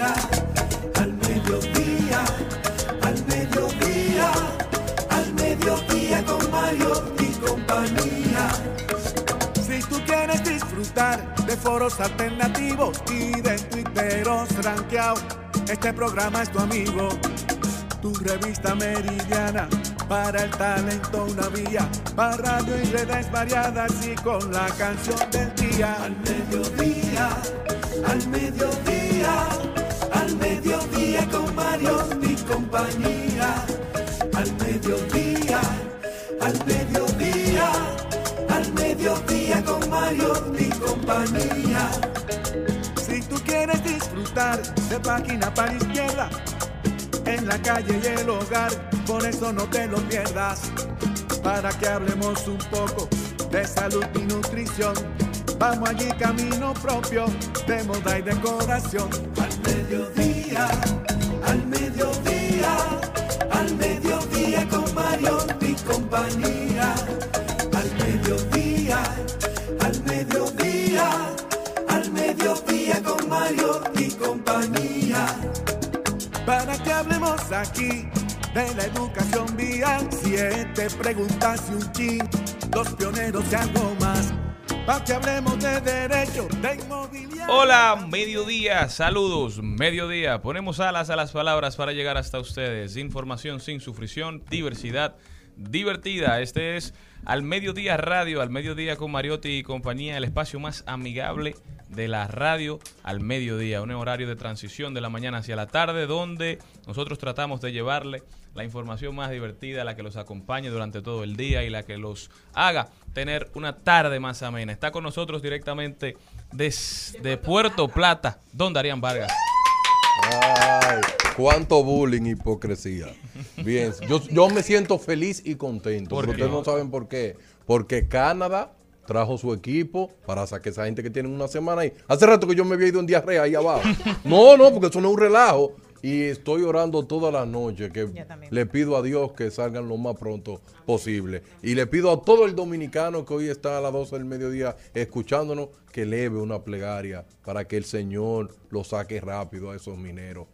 Al mediodía, al mediodía, al mediodía con Mariotti y compañía. Si tú quieres disfrutar de foros alternativos y de twitteros rankeados, este programa es tu amigo. Tu revista meridiana para el talento una vía, para radio y redes variadas y con la canción del día. Al mediodía, al mediodía, mediodía con Mario y compañía. Al mediodía, al mediodía, al mediodía con Mario y compañía. Si tú quieres disfrutar de página para izquierda, en la calle y el hogar, por eso no te lo pierdas. Para que hablemos un poco de salud y nutrición. Vamos allí camino propio de moda y decoración. Al mediodía, al mediodía, al mediodía con Mario y compañía. Al mediodía, al mediodía, al mediodía con Mario y compañía para que hablemos aquí de la educación vial. Siete preguntas y un chin, los pioneros y algo más. Hola, mediodía, saludos, mediodía. Ponemos alas a las palabras para llegar hasta ustedes. Información sin sufrición, diversidad divertida. Este es Al Mediodía Radio, Al Mediodía con Mariotti y compañía, el espacio más amigable de la radio al mediodía, un horario de transición de la mañana hacia la tarde, donde nosotros tratamos de llevarle la información más divertida, la que los acompañe durante todo el día y la que los haga tener una tarde más amena. Está con nosotros directamente desde Puerto Plata, don Darían Vargas. Ay, cuánto bullying, hipocresía. Bien, yo, yo me siento feliz y contento. ¿Por pero qué? ustedes no saben por qué. Porque Canadá trajo su equipo para sacar esa gente que tiene una semana ahí. Hace rato que yo me había ido en diarrea ahí abajo. No, no, porque eso no es un relajo. Y estoy orando toda la noche que le pido a Dios que salgan lo más pronto posible. Y le pido a todo el dominicano que hoy está a las 12 del mediodía escuchándonos que eleve una plegaria para que el Señor lo saque rápido a esos mineros.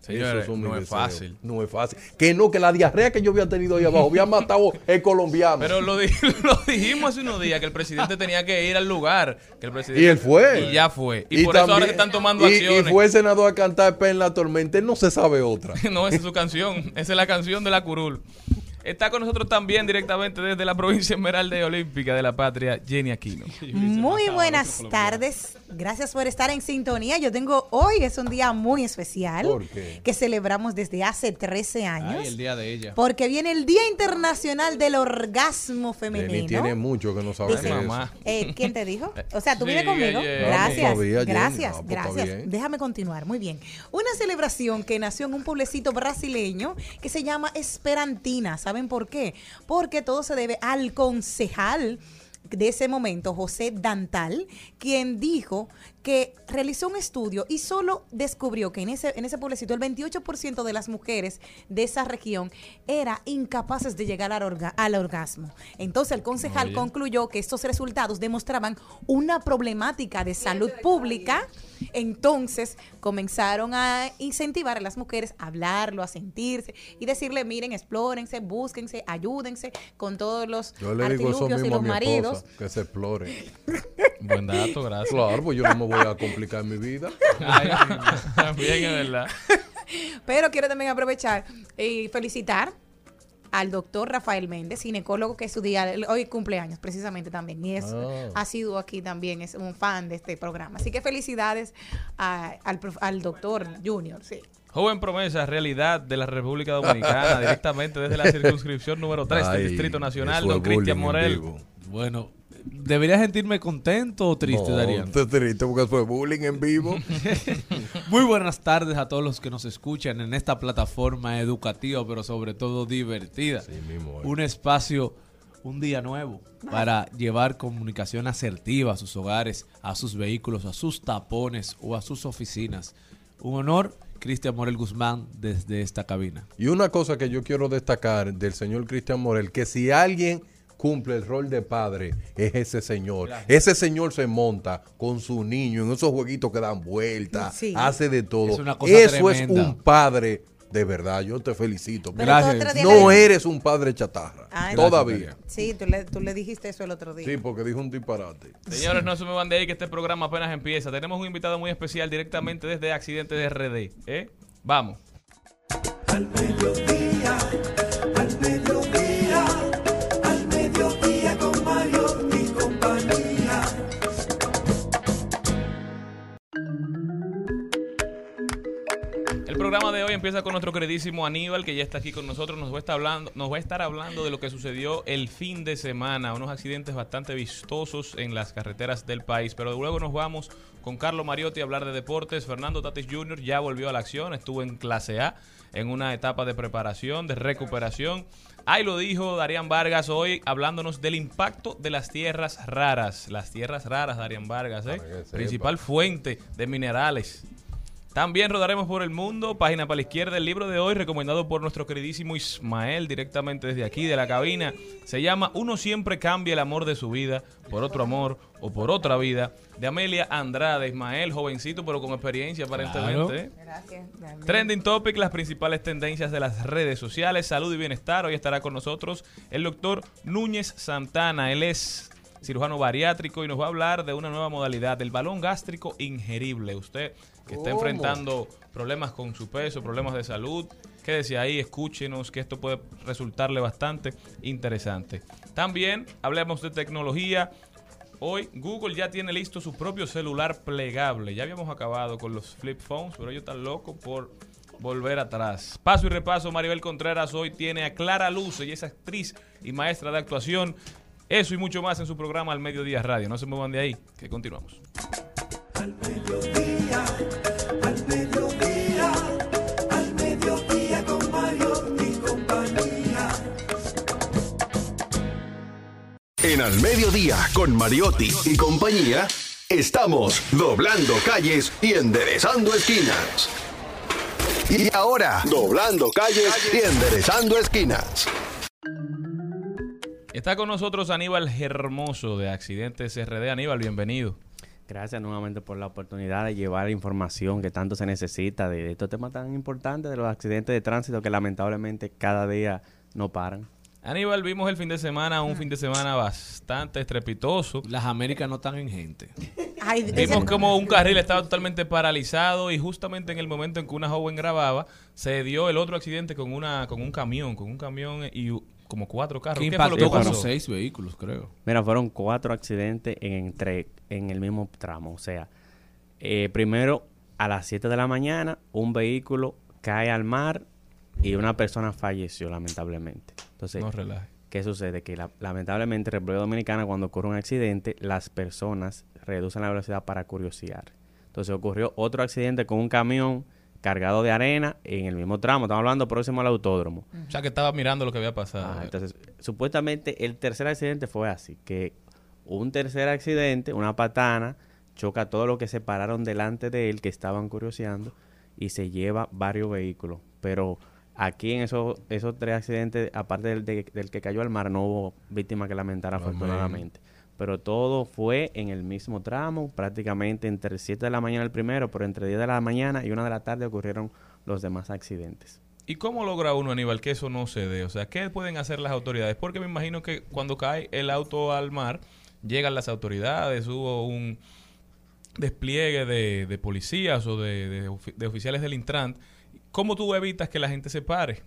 Señores, no es fácil. No es fácil. Que no, que la diarrea que yo había tenido ahí abajo había matado el colombiano. Pero lo, di- lo dijimos hace unos días que el presidente tenía que ir al lugar. Que el presidente, Y él fue. Y ya fue. Y, por eso ahora se están tomando y- acciones. Y fue el senador a cantar Pe en la tormenta. Él no se sabe otra. No, esa es su canción. Esa es la canción de la curul. Está con nosotros también directamente desde la provincia Esmeralda y Olímpica de la Patria, Jenny Aquino. Muy buenas tardes. Gracias por estar en sintonía. Yo tengo hoy es un día muy especial ¿Por qué? que celebramos desde hace 13 años. Ay, el día de ella. Porque viene el Día Internacional del Orgasmo Femenino. tiene mucho que no sabe Dice- mamá. Eh, ¿Quién te dijo? O sea, tú Sí, vienes conmigo. ayer. Gracias, Vamos todavía, Jenny. gracias, Ah, pues gracias. bien. Déjame continuar. Muy bien. Una celebración que nació en un pueblecito brasileño que se llama Esperantina. ¿Saben por qué? Porque todo se debe al concejal de ese momento, José Dantal, quien dijo que realizó un estudio y solo descubrió que en ese, en ese pueblecito el 28% de las mujeres de esa región era incapaces de llegar al, orga- al orgasmo. Entonces el concejal Oye. concluyó que estos resultados demostraban una problemática de salud pública. Entonces comenzaron a incentivar a las mujeres a hablarlo, a sentirse y decirle, miren, explórense, búsquense, ayúdense con todos los Yo le digo eso artilugios y a los mi maridos. esposa, que se explore. Buen dato, gracias. Claro, pues yo no me voy a complicar mi vida. Ay, bien, es verdad. Pero quiero también aprovechar y felicitar al doctor Rafael Méndez, ginecólogo que es su día, hoy cumpleaños precisamente también, y es, Ah. ha sido aquí también, es un fan de este programa. Así que felicidades a- al, al doctor Junior, sí. Joven promesa, realidad de la República Dominicana, directamente desde la circunscripción número 3 del Distrito Nacional, don Cristian Morel. Bueno, ¿Debería sentirme contento o triste, No, Darían? triste porque fue bullying en vivo. Muy buenas tardes a todos los que nos escuchan en esta plataforma educativa, pero sobre todo divertida. mismo es. Un espacio, un día nuevo para llevar comunicación asertiva a sus hogares, a sus vehículos, a sus tapones o a sus oficinas. Un honor, Cristian Morel Guzmán, desde esta cabina. Y una cosa que yo quiero destacar del señor Cristian Morel, que si alguien cumple el rol de padre, es ese señor. Ese señor se monta con su niño en esos jueguitos que dan vueltas, Sí. hace de todo. Es una cosa Eso es un padre de verdad. Yo te felicito. Pero Gracias. No eres un padre chatarra. Ah, Todavía. Sí, tú le, tú le dijiste eso el otro día. Sí, porque dijo un disparate. Señores, no se me van de ahí que este programa apenas empieza. Tenemos un invitado muy especial directamente desde Accidentes de RD. ¿eh? Vamos. Al mediodía, El programa de hoy empieza con nuestro queridísimo Aníbal, que ya está aquí con nosotros. Nos va a estar hablando, nos va a estar hablando de lo que sucedió el fin de semana, unos accidentes bastante vistosos en las carreteras del país. Pero luego nos vamos con Carlos Mariotti a hablar de deportes. Fernando Tatis Jr. ya volvió a la acción, estuvo en clase A en una etapa de preparación, de recuperación. Ahí lo dijo Darían Vargas hoy hablándonos del impacto de las tierras raras. Las tierras raras, Darían Vargas, ¿eh? Principal fuente de minerales. También rodaremos por el mundo, página para la izquierda, el libro de hoy recomendado por nuestro queridísimo Ismael directamente desde aquí de la cabina. Se llama Uno siempre cambia el amor de su vida por otro amor o por otra vida, de Amelia Andrade. Ismael, jovencito pero con experiencia aparentemente. ¿eh? Gracias. Trending Topic, las principales tendencias de las redes sociales, salud y bienestar. Hoy estará con nosotros el doctor Núñez Santana. Él es cirujano bariátrico y nos va a hablar de una nueva modalidad, del balón gástrico ingerible. Usted que está enfrentando problemas con su peso, problemas de salud, quédese ahí, escúchenos, que esto puede resultarle bastante interesante. También hablemos de tecnología. Hoy Google ya tiene listo su propio celular plegable. Ya habíamos acabado con los flip phones, pero ellos están locos por volver atrás. Paso y repaso, Maribel Contreras hoy tiene a Clara Luce y es actriz y maestra de actuación. Eso y mucho más en su programa Al Mediodía Radio. No se muevan de ahí, que continuamos. Al mediodía, En Al Mediodía, con Mariotti y compañía, estamos doblando calles y enderezando esquinas. Y ahora, doblando calles y enderezando esquinas. Está con nosotros Aníbal Hermoso de Accidentes RD. Aníbal, bienvenido. Gracias nuevamente por la oportunidad de llevar la información que tanto se necesita de estos temas tan importantes de los accidentes de tránsito que lamentablemente cada día no paran. Aníbal, vimos el fin de semana, un fin de semana bastante estrepitoso. Las Américas no están en gente. Ay, Vimos como un carril estaba totalmente paralizado y justamente en el momento en que una joven grababa, se dio el otro accidente con una con un camión, con un camión y como cuatro carros. Que ¿Qué fue lo que como seis vehículos, creo. Mira, fueron cuatro accidentes en, entre, en el mismo tramo. O sea, eh, primero a las 7 de la mañana un vehículo cae al mar y una persona falleció lamentablemente. Entonces, No relaje. ¿Qué sucede? Que la- lamentablemente en República Dominicana cuando ocurre un accidente, las personas reducen la velocidad para curiosear. Entonces ocurrió otro accidente con un camión cargado de arena en el mismo tramo. Estamos hablando próximo al autódromo. O sea, que estaba mirando lo que había pasado. Ah, entonces, supuestamente el tercer accidente fue así, que un tercer accidente, una patana, choca todo lo que se pararon delante de él que estaban curioseando y se lleva varios vehículos. Pero aquí en esos, esos tres accidentes, aparte del, de- del que cayó al mar, no hubo víctimas que lamentar afortunadamente. Pero todo fue en el mismo tramo, prácticamente entre 7 de la mañana el primero, pero entre 10 de la mañana y 1 de la tarde ocurrieron los demás accidentes. ¿Y cómo logra uno, Aníbal, que eso no se dé? O sea, ¿qué pueden hacer las autoridades? Porque me imagino que cuando cae el auto al mar, llegan las autoridades, hubo un despliegue de, de policías o de, de de oficiales del Intran. ¿Cómo tú evitas que la gente se pare?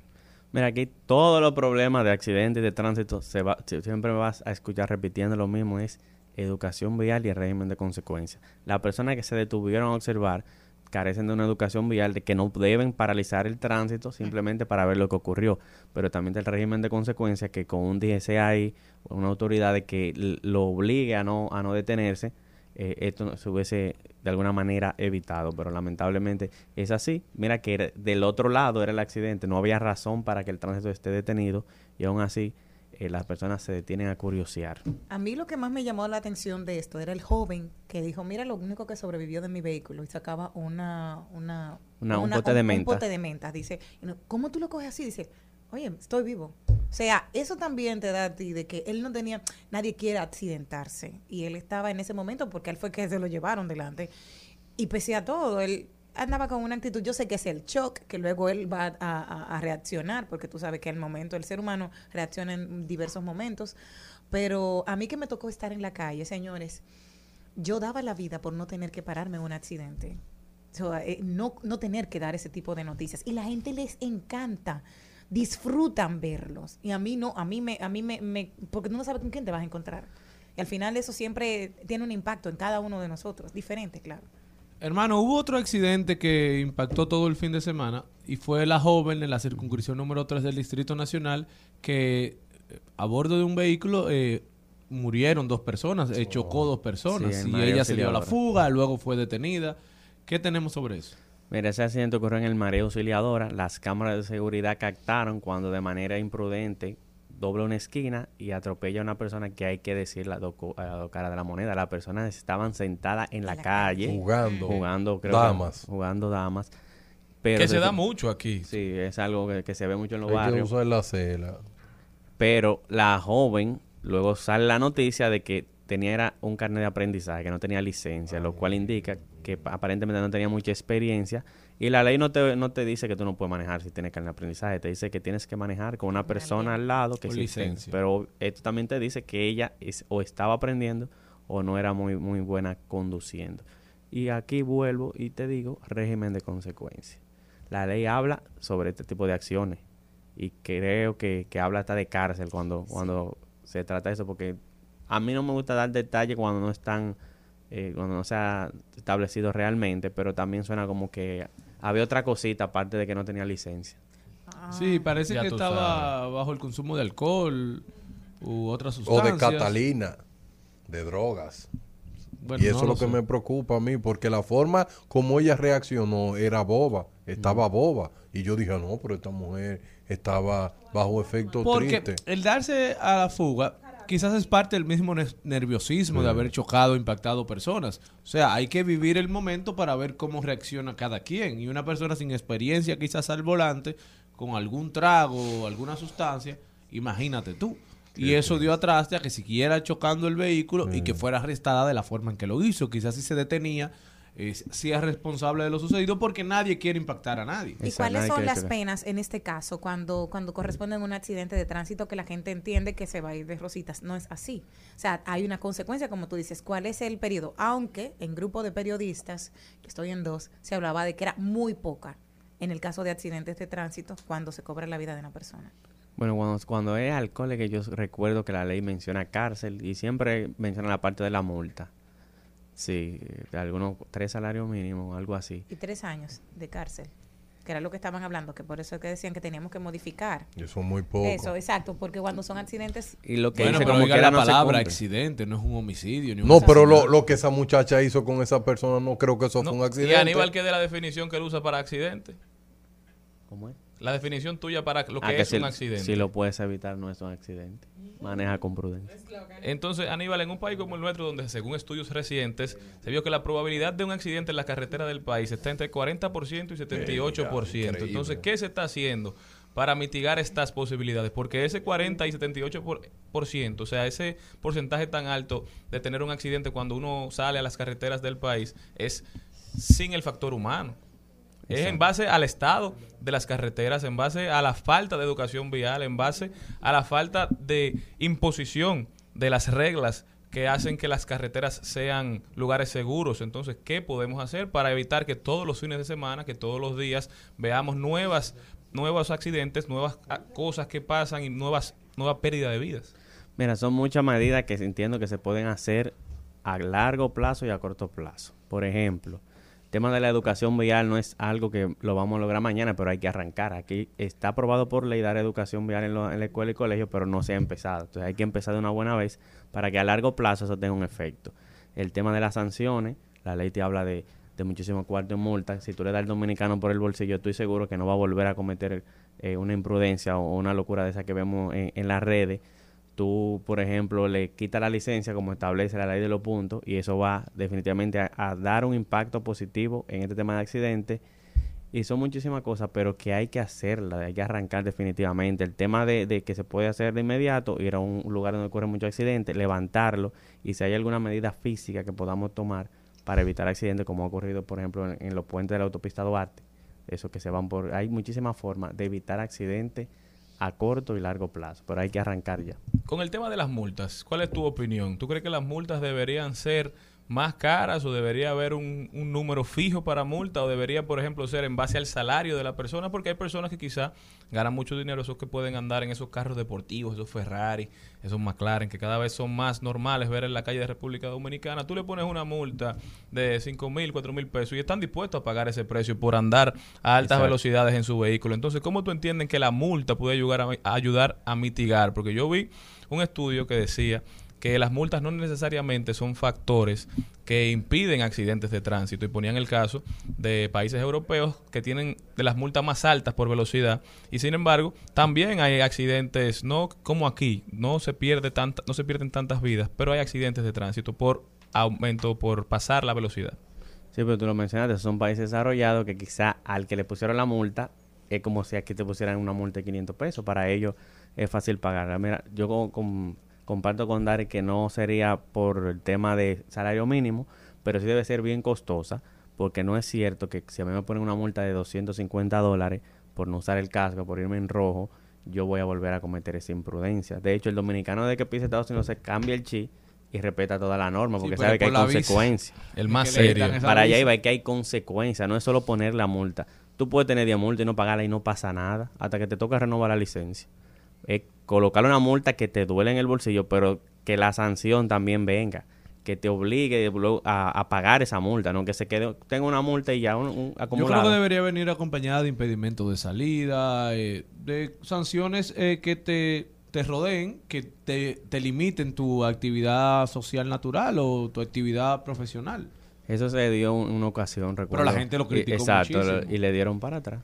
Mira, aquí todos los problemas de accidentes de tránsito se va, si- siempre vas a escuchar repitiendo lo mismo, es educación vial y el régimen de consecuencias. Las personas que se detuvieron a observar carecen de una educación vial de que no deben paralizar el tránsito simplemente para ver lo que ocurrió, pero también del régimen de consecuencias que con un DSI o una autoridad que lo obligue a no, a no detenerse, eh, esto se hubiese de alguna manera evitado, pero lamentablemente es así. Mira que era- del otro lado era el accidente, no había razón para que el tránsito esté detenido y aún así eh, las personas se detienen a curiosear. A mí lo que más me llamó la atención de esto era el joven que dijo, mira lo único que sobrevivió de mi vehículo y sacaba una... una, Una- un pote de menta. Un pote de menta. Dice, ¿cómo tú lo coges así? Dice, oye, estoy vivo. O sea, eso también te da a ti de que él no tenía, nadie quiere accidentarse. Y él estaba en ese momento porque él fue que se lo llevaron delante. Y pese a todo, él andaba con una actitud, yo sé que es el shock, que luego él va a, reaccionar, porque tú sabes que el momento, el ser humano reacciona en diversos momentos, pero a mí que me tocó estar en la calle, señores, yo daba la vida por no tener que pararme en un accidente. O eh, no, no tener que dar ese tipo de noticias. Y la gente les encanta, disfrutan verlos. Y a mí no, a mí me, a mí me, me- porque tú no sabes con quién te vas a encontrar. Y al final eso siempre tiene un impacto en cada uno de nosotros, diferente, claro. Hermano, hubo otro accidente que impactó todo el fin de semana y fue la joven en la circunscripción número 3 del Distrito Nacional que eh, a bordo de un vehículo eh, murieron dos personas, eh, chocó dos personas Sí, y ella se dio a la fuga, luego fue detenida. ¿Qué tenemos sobre eso? Mira, ese accidente ocurrió en el Mareo Auxiliadora. Las cámaras de seguridad captaron cuando de manera imprudente dobla una esquina y atropella a una persona que hay que decir la a la dos caras de la moneda. Las personas estaban sentadas en la, la calle. Jugando. Jugando, creo que- Damas. jugando damas. Pero que se da mucho aquí. Sí, es algo que, que se ve mucho en los Hay que barrios. usar la cela. Pero la joven, luego sale la noticia de que tenía era un carnet de aprendizaje, que no tenía licencia, lo cual indica que pa- aparentemente no tenía mucha experiencia. Y la ley no te, no te dice que tú no puedes manejar si tienes carnet de aprendizaje, te dice que tienes que manejar con una persona al lado que sí licencia. Pero esto también te dice que ella es, o estaba aprendiendo o no era muy, muy buena conduciendo. Y aquí vuelvo y te digo, régimen de consecuencias. La ley habla sobre este tipo de acciones y creo que, que habla hasta de cárcel cuando, cuando se trata de eso, porque a mí no me gusta dar detalles cuando no están, eh, cuando no se ha establecido realmente, pero también suena como que había otra cosita aparte de que no tenía licencia. Sí, parece ya que estaba bajo el consumo de alcohol u otras O sustancias. de Catalina, de drogas. Bueno, y eso no es lo que me preocupa a mí, porque la forma como ella reaccionó era boba, estaba boba. Y yo dije, no, pero esta mujer estaba bajo efecto Porque triste. el darse a la fuga quizás es parte del mismo ne- nerviosismo de haber chocado, impactado personas. O sea, hay que vivir el momento para ver cómo reacciona cada quien. Y una persona sin experiencia quizás al volante, con algún trago o alguna sustancia, imagínate tú. Y eso dio atrás a que siguiera chocando el vehículo y que fuera arrestada de la forma en que lo hizo. Quizás si se detenía, eh, sí es responsable de lo sucedido porque nadie quiere impactar a nadie. ¿Y Exacto, cuáles son las penas en este caso cuando, cuando corresponden a un accidente de tránsito que la gente entiende que se va a ir de rositas? No es así. O sea, hay una consecuencia, como tú dices. ¿Cuál es el periodo? Aunque en grupo de periodistas, que estoy en dos, se hablaba de que era muy poca en el caso de accidentes de tránsito cuando se cobra la vida de una persona. Bueno, cuando, cuando es alcohol es que yo recuerdo que la ley menciona cárcel y siempre menciona la parte de la multa. Sí, de algunos tres salarios mínimos, algo así. Y tres años de cárcel, que era lo que estaban hablando, que por eso es que decían que teníamos que modificar. Eso es muy poco. Eso, exacto, porque cuando son accidentes Y lo que Bueno, dice pero como que la no palabra accidente, no es un homicidio. Ni un No, pero lo, lo que esa muchacha hizo con esa persona, no creo que eso No, fue un y accidente. Aníbal, que de la definición que él usa para accidente? ¿Cómo es? La definición tuya para lo que Ah, es si, un accidente. si lo puedes evitar, no es un accidente. Maneja con prudencia. Entonces, Aníbal, en un país como el nuestro, donde según estudios recientes, se vio que la probabilidad de un accidente en la carretera del país está entre 40% y 78%. increíble. Entonces, ¿qué se está haciendo para mitigar estas posibilidades? Porque ese 40 y 78%, por, por ciento, o sea, ese porcentaje tan alto de tener un accidente cuando uno sale a las carreteras del país, es sin el factor humano. Es en base al estado de las carreteras, en base a la falta de educación vial, en base a la falta de imposición de las reglas que hacen que las carreteras sean lugares seguros. Entonces, ¿qué podemos hacer para evitar que todos los fines de semana, que todos los días veamos nuevas, nuevos accidentes, nuevas cosas que pasan y nuevas, nueva pérdida de vidas? Mira, son muchas medidas que entiendo que se pueden hacer a largo plazo y a corto plazo. Por ejemplo, tema de la educación vial no es algo que lo vamos a lograr mañana, pero hay que arrancar. Aquí está aprobado por ley dar educación vial en, lo- en la escuela y colegio, pero no se ha empezado. Entonces hay que empezar de una buena vez para que a largo plazo eso tenga un efecto. El tema de las sanciones, la ley te habla de, de muchísimos cuartos en multa. Si tú le das al dominicano por el bolsillo, estoy seguro que no va a volver a cometer eh, una imprudencia o una locura de esa que vemos en, en las redes. Tú, por ejemplo, le quitas la licencia como establece la ley de los puntos y eso va definitivamente a, dar un impacto positivo en este tema de accidentes. Y son muchísimas cosas, pero que hay que hacerla, hay que arrancar definitivamente. El tema de, de que se puede hacer de inmediato, ir a un lugar donde ocurren muchos accidentes, levantarlo y si hay alguna medida física que podamos tomar para evitar accidentes, como ha ocurrido, por ejemplo, en, en los puentes de la autopista Duarte, eso que se van por... Hay muchísimas formas de evitar accidentes a corto y largo plazo, pero hay que arrancar ya. Con el tema de las multas, ¿cuál es tu opinión? ¿Tú crees que las multas deberían ser más caras o debería haber un, un número fijo para multa o debería, por ejemplo, ser en base al salario de la persona? Porque hay personas que quizá ganan mucho dinero, esos que pueden andar en esos carros deportivos, esos Ferrari, esos McLaren, que cada vez son más normales ver en la calle de República Dominicana. Tú le pones una multa de 5 mil, 4 mil pesos y están dispuestos a pagar ese precio por andar a altas Exacto. velocidades en su vehículo. Entonces, ¿cómo tú entiendes que la multa puede ayudar a, a ayudar a mitigar? Porque yo vi un estudio que decía que las multas no necesariamente son factores que impiden accidentes de tránsito y ponían el caso de países europeos que tienen de las multas más altas por velocidad y sin embargo también hay accidentes no como aquí no se pierde tanta, no se pierden tantas vidas pero hay accidentes de tránsito por aumento por pasar la velocidad Sí, pero tú lo mencionaste, son países desarrollados que quizá al que le pusieron la multa es como si aquí te pusieran una multa de 500 pesos. Para ellos es fácil pagarla. Mira, yo con- con- comparto con Dari que no sería por el tema de salario mínimo, pero sí debe ser bien costosa, porque no es cierto que si a mí me ponen una multa de 250 dólares por no usar el casco, por irme en rojo, yo voy a volver a cometer esa imprudencia. De hecho, el dominicano de que pise Estados Unidos se cambia el chi y respeta toda la norma, porque sabe que hay por consecuencias. el más serio Para allá iba, que hay consecuencias, no es solo poner la multa. Tú puedes tener 10 multas y no pagarla y no pasa nada hasta que te toca renovar la licencia. Es colocar una multa que te duele en el bolsillo, pero que la sanción también venga, que te obligue a, a pagar esa multa, no que se quede, tenga una multa y ya un, un Yo creo que debería venir acompañada de impedimentos de salida, eh, de sanciones eh, que te, te rodeen, que te, te limiten tu actividad social natural o tu actividad profesional. Eso se dio en una ocasión, recuerdo. la gente lo criticó Exacto, muchísimo. y le dieron para atrás.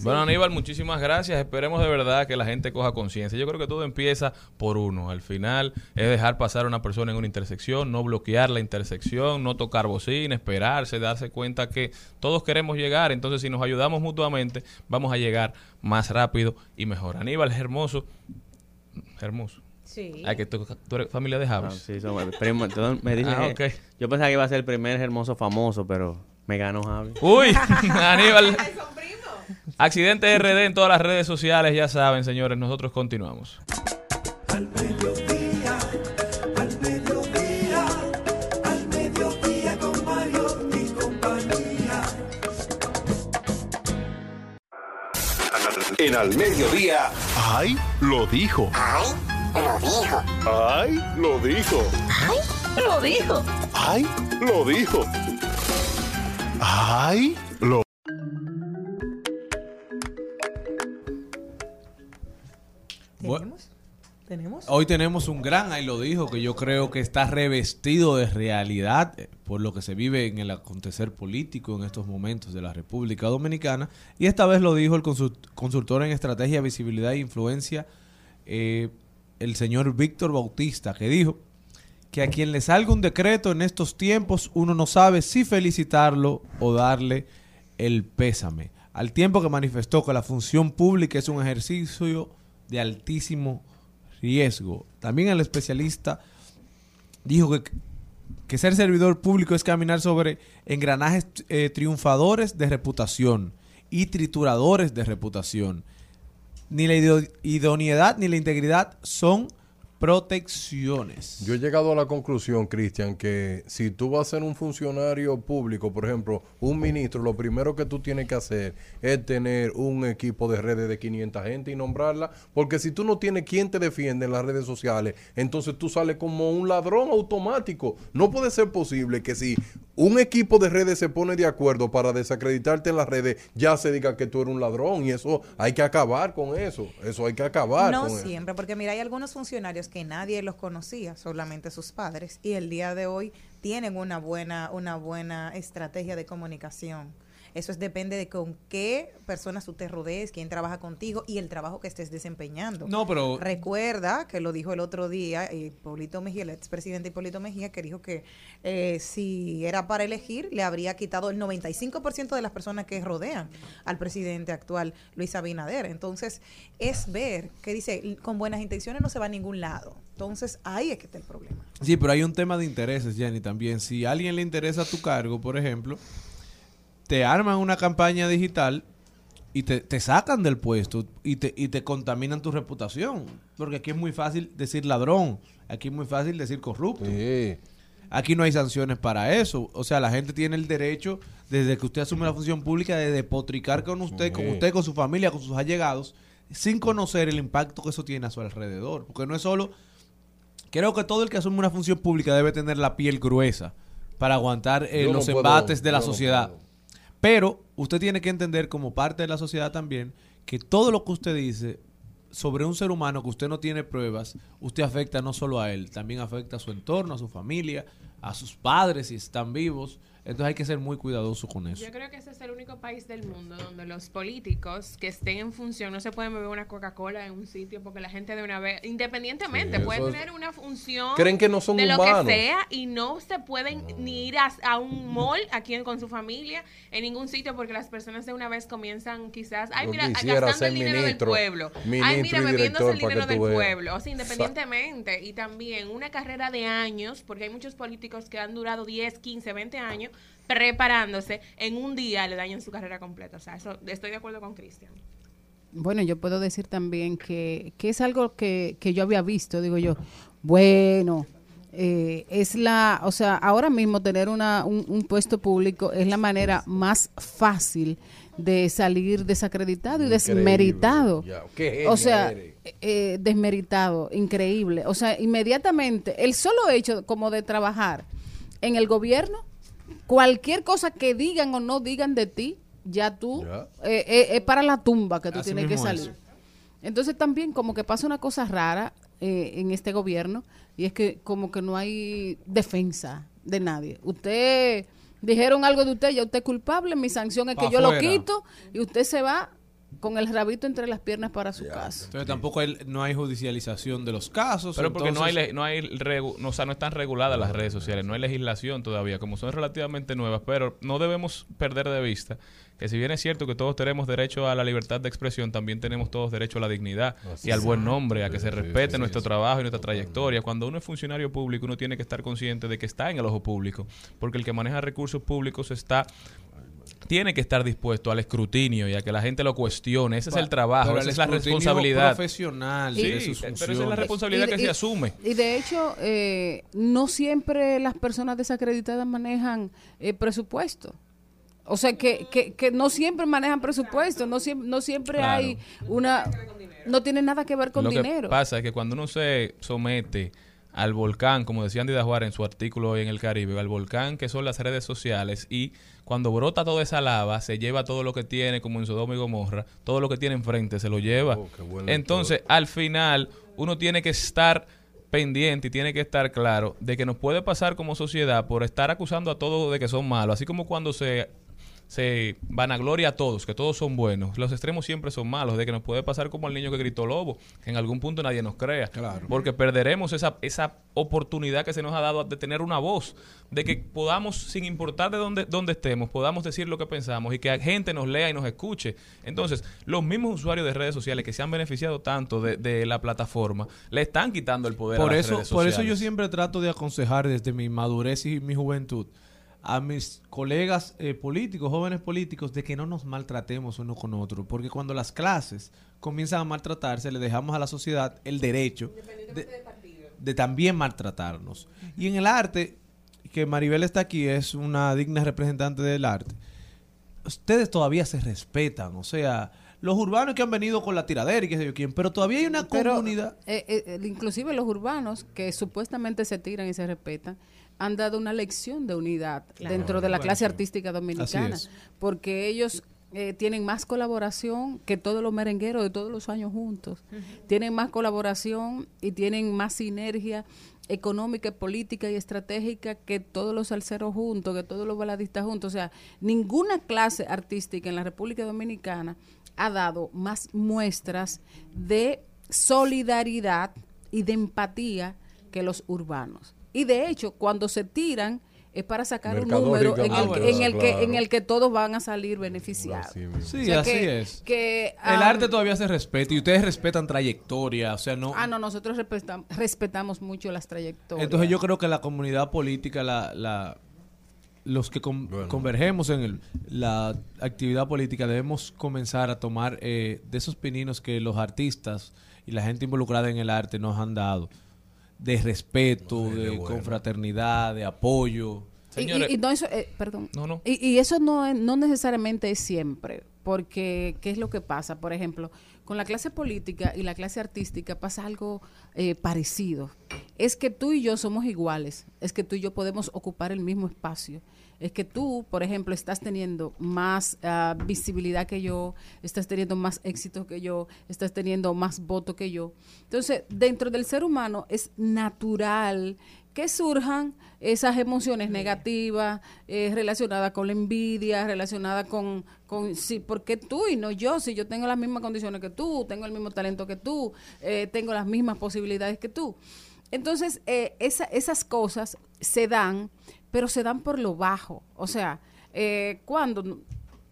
Bueno, Aníbal, muchísimas gracias. Esperemos de verdad que la gente coja conciencia. Yo creo que todo empieza por uno. Al final es dejar pasar a una persona en una intersección, no bloquear la intersección, no tocar bocina, esperarse, darse cuenta que todos queremos llegar. Entonces, si nos ayudamos mutuamente, vamos a llegar más rápido y mejor. Aníbal, es hermoso. Hermoso. Sí. Ay, que tú, tú eres familia de Ah, Javis. sí, somos primo. Entonces, me dije, Ah. Yo pensaba que iba a ser el primer hermoso famoso, pero me ganó Javi. Uy, Aníbal. Accidente RD en todas las redes sociales, ya saben, señores. Nosotros continuamos. Al mediodía, al mediodía, al mediodía con Mario y compañía. En Al Mediodía. ¡Ay! Lo dijo. ¡Ay! Lo dijo. ¡Ay! Lo dijo. Lo dijo. ¡Ay! Lo dijo. ¡Ay! Lo ¿Tenemos? ¿Tenemos? Hoy tenemos un gran, ahí lo dijo, que yo creo que está revestido de realidad eh, por lo que se vive en el acontecer político en estos momentos de la República Dominicana. Y esta vez lo dijo el consult- consultor en estrategia, visibilidad e influencia, eh, el señor Víctor Bautista, que dijo que a quien le salga un decreto en estos tiempos, uno no sabe si felicitarlo o darle el pésame. Al tiempo que manifestó que la función pública es un ejercicio de altísimo riesgo. También el especialista dijo que, que ser servidor público es caminar sobre engranajes eh, triunfadores de reputación y trituradores de reputación. Ni la ido- idoneidad ni la integridad son protecciones. Yo he llegado a la conclusión, Cristian, que si tú vas a ser un funcionario público, por ejemplo, un ministro, lo primero que tú tienes que hacer es tener un equipo de redes de 500 gente y nombrarla, porque si tú no tienes quien te defiende en las redes sociales, entonces tú sales como un ladrón automático. No puede ser posible que si un equipo de redes se pone de acuerdo para desacreditarte en las redes, ya se diga que tú eres un ladrón y eso hay que acabar con eso. Eso hay que acabar No con eso. siempre, porque mira, hay algunos funcionarios que nadie los conocía, solamente sus padres, y el día de hoy tienen una buena, una buena estrategia de comunicación. Eso es, depende de con qué personas tú te rodees, quién trabaja contigo y el trabajo que estés desempeñando. No, pero Recuerda que lo dijo el otro día eh, Mejía, el expresidente Hipólito Mejía, que dijo que eh, si era para elegir, le habría quitado el 95% de las personas que rodean al presidente actual, Luis Abinader. Entonces, es ver que dice, con buenas intenciones no se va a ningún lado. Entonces, ahí es que está el problema. Sí, pero hay un tema de intereses, Jenny, también. Si a alguien le interesa tu cargo, por ejemplo, te arman una campaña digital y te, te sacan del puesto y te, y te contaminan tu reputación. Porque aquí es muy fácil decir ladrón, aquí es muy fácil decir corrupto. Sí. Aquí no hay sanciones para eso. O sea, la gente tiene el derecho, desde que usted asume la función pública, de despotricar con usted, con usted, con su familia, con sus allegados, sin conocer el impacto que eso tiene a su alrededor. Porque no es solo... Creo que todo el que asume una función pública debe tener la piel gruesa para aguantar eh, no los puedo, embates de la no sociedad. puedo. Pero usted tiene que entender como parte de la sociedad también que todo lo que usted dice sobre un ser humano que usted no tiene pruebas, usted afecta no solo a él, también afecta a su entorno, a su familia, a sus padres si están vivos. Entonces hay que ser muy cuidadoso con eso. Yo creo que ese es el único país del mundo donde los políticos que estén en función no se pueden beber una Coca-Cola en un sitio porque la gente de una vez, independientemente, Sí, puede eso es- tener una función Creen que no son de lo humanos. que sea y no se pueden ni ir a, a un mall aquí en- con su familia en ningún sitio porque las personas de una vez comienzan quizás, ay mira, gastando ser el dinero ministro, del pueblo, ay mira, bebiéndose el dinero del veas. pueblo, o sea, independientemente y también una carrera de años, porque hay muchos políticos que han durado 10, 15, 20 años preparándose, en un día le dañan su carrera completa. O sea, eso estoy de acuerdo con Cristian. Bueno, yo puedo decir también que, que es algo que, que yo había visto, digo yo, bueno, eh, es la, o sea, ahora mismo tener una, un, un puesto público es la manera más fácil de salir desacreditado y Increíble, desmeritado. O sea, eres. eh, desmeritado, increíble. O sea, inmediatamente, el solo hecho como de trabajar en el gobierno, cualquier cosa que digan o no digan de ti, ya tú Ya. eh, eh, es para la tumba que tú Así tienes que es. salir. Entonces también como que pasa una cosa rara eh, en este gobierno y es que como que no hay defensa de nadie. Usted dijeron algo de usted, ya usted es culpable, mi sanción es que yo lo quito y usted se va con el rabito entre las piernas para su casa. Entonces tampoco hay, no hay judicialización de los casos. Pero porque no hay, no hay regu- no, o sea, no están reguladas las redes sociales, no hay legislación todavía, como son relativamente nuevas, pero no debemos perder de vista que si bien es cierto que todos tenemos derecho a la libertad de expresión, también tenemos todos derecho a la dignidad y al buen nombre, a que se respete nuestro trabajo y nuestra trayectoria. Cuando uno es funcionario público, uno tiene que estar consciente de que está en el ojo público, porque el que maneja recursos públicos está tiene que estar dispuesto al escrutinio y a que la gente lo cuestione. Ese es el trabajo, Pero esa el es la responsabilidad. profesional Sí, de sus pero esa es la responsabilidad Y- que y- se asume. Y de hecho, eh, no siempre las personas desacreditadas manejan eh, presupuesto. O sea, que, que, que no siempre manejan presupuesto, no siempre, no siempre Claro. hay una... No tiene nada que ver con Lo dinero. que pasa es que cuando uno se somete al volcán, como decía Andy Dajuar en su artículo hoy en el Caribe, al volcán que son las redes sociales y cuando brota toda esa lava, se lleva todo lo que tiene, como en Sodoma y Gomorra, todo lo que tiene enfrente se lo lleva. Oh, Entonces, al final, uno tiene que estar pendiente y tiene que estar claro de que nos puede pasar como sociedad por estar acusando a todos de que son malos, así como cuando se se vanagloria a todos, que todos son buenos. Los extremos siempre son malos, de que nos puede pasar como al niño que gritó lobo, que en algún punto nadie nos crea. Porque perderemos esa, esa oportunidad que se nos ha dado de tener una voz, de que podamos, sin importar de dónde, dónde estemos, podamos decir lo que pensamos y que gente nos lea y nos escuche. Entonces, los mismos usuarios de redes sociales que se han beneficiado tanto de, de la plataforma, le están quitando el poder por a las eso, redes por eso yo siempre trato de aconsejar desde mi madurez y mi juventud a mis colegas eh, políticos, jóvenes políticos, de que no nos maltratemos uno con otro. Porque cuando las clases comienzan a maltratarse, le dejamos a la sociedad el derecho de, de también maltratarnos. Y en el arte, que Maribel está aquí, es una digna representante del arte, ustedes todavía se respetan, o sea, los urbanos que han venido con la tiradera y qué sé yo quién, pero todavía hay una Pero, comunidad... eh, eh, eh, inclusive los urbanos que supuestamente se tiran y se respetan han dado una lección de unidad dentro de la clase artística dominicana porque ellos eh, tienen más colaboración que todos los merengueros de todos los años juntos. Tienen más colaboración y tienen más sinergia económica, política y estratégica que todos los salseros juntos, que todos los baladistas juntos. O sea, ninguna clase artística en la República Dominicana ha dado más muestras de solidaridad y de empatía que los urbanos. Y de hecho, cuando se tiran es para sacar un número en el, que, en el que claro. en el que todos van a salir beneficiados. Sí, O sea, así que- es. que, el arte todavía se respeta y ustedes respetan trayectoria, o sea, no... Ah, no, nosotros respetam- respetamos mucho las trayectorias. Entonces yo creo que la comunidad política, la, la- los que con- Bueno. convergemos en el- la actividad política, debemos comenzar a tomar eh, de esos pininos que los artistas y la gente involucrada en el arte nos han dado, de respeto, de bueno. confraternidad, de apoyo. Señores- y, y no eso, eh, perdón. No, no. Y, y eso no, es- no necesariamente es siempre, porque ¿qué es lo que pasa? Por ejemplo, con la clase política y la clase artística pasa algo eh, parecido. Es que tú y yo somos iguales, es que tú y yo podemos ocupar el mismo espacio. Es que tú, por ejemplo, estás teniendo más ah, visibilidad que yo, estás teniendo más éxito que yo, estás teniendo más voto que yo. Entonces, dentro del ser humano es natural que surjan esas emociones negativas eh, relacionadas con la envidia, relacionadas con, con sí, ¿por qué tú y no yo? Si yo tengo las mismas condiciones que tú, tengo el mismo talento que tú, eh, tengo las mismas posibilidades que tú. Entonces, eh, esa- esas cosas se dan, pero se dan por lo bajo. O sea, eh, cuando,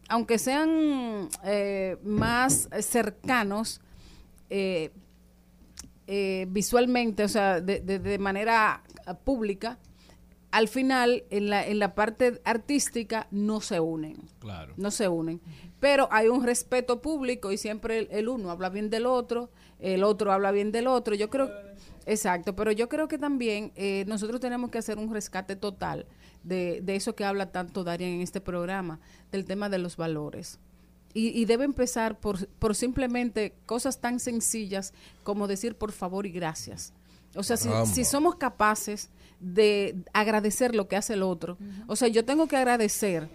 aunque sean eh, más cercanos, eh, eh, visualmente, o sea, de, de- de manera pública, al final, en la, en la parte artística, no se unen. Claro. No se unen. Pero hay un respeto público y siempre el, el uno habla bien del otro, el otro habla bien del otro. Yo creo, exacto, pero yo creo que también eh, nosotros tenemos que hacer un rescate total de, de eso que habla tanto Darien en este programa, del tema de los valores. Y, y debe empezar por, por simplemente cosas tan sencillas como decir por favor y gracias. O sea, si, si somos capaces de agradecer lo que hace el otro, o sea, yo tengo que agradecer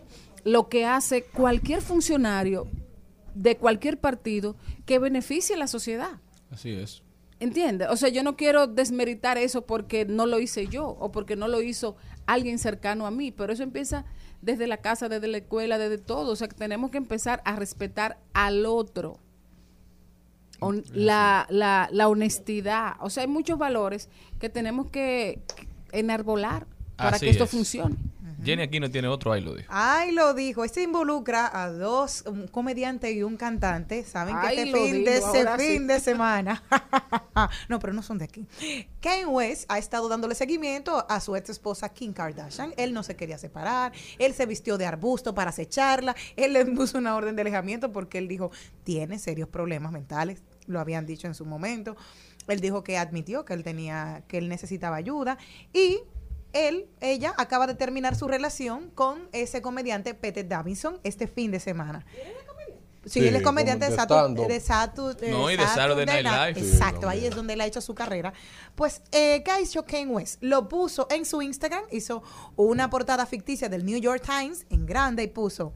lo que hace cualquier funcionario de cualquier partido que beneficie a la sociedad. Así es. ¿Entiendes? O sea, yo no quiero desmeritar eso porque no lo hice yo o porque no lo hizo alguien cercano a mí, pero eso empieza desde la casa, desde la escuela, desde todo. O sea, que tenemos que empezar a respetar al otro. La, la, la honestidad. O sea, hay muchos valores que tenemos que enarbolar para Así que esto es. funcione. Jenny aquí no tiene otro, ahí lo dijo. Ay, lo dijo. Este involucra a dos, un comediante y un cantante. Saben que Ay, este lo fin, de, ese sí. fin de semana. no, pero no son de aquí. Kanye West ha estado dándole seguimiento a su ex esposa Kim Kardashian. Él no se quería separar. Él se vistió de arbusto para acecharla. Él le puso una orden de alejamiento porque él dijo, tiene serios problemas mentales. Lo habían dicho en su momento. Él dijo que admitió que él tenía, que él necesitaba ayuda. Y él, ella, acaba de terminar su relación con ese comediante Pete Davidson este fin de semana. Sí, Sí, él es comediante de Saturday, de Saturday- No, y de Saturday Night Live. Exacto, ahí es donde él ha hecho su carrera. Pues, eh, ¿qué hizo Kanye West? Lo puso en su Instagram, hizo una portada ficticia del New York Times en grande y puso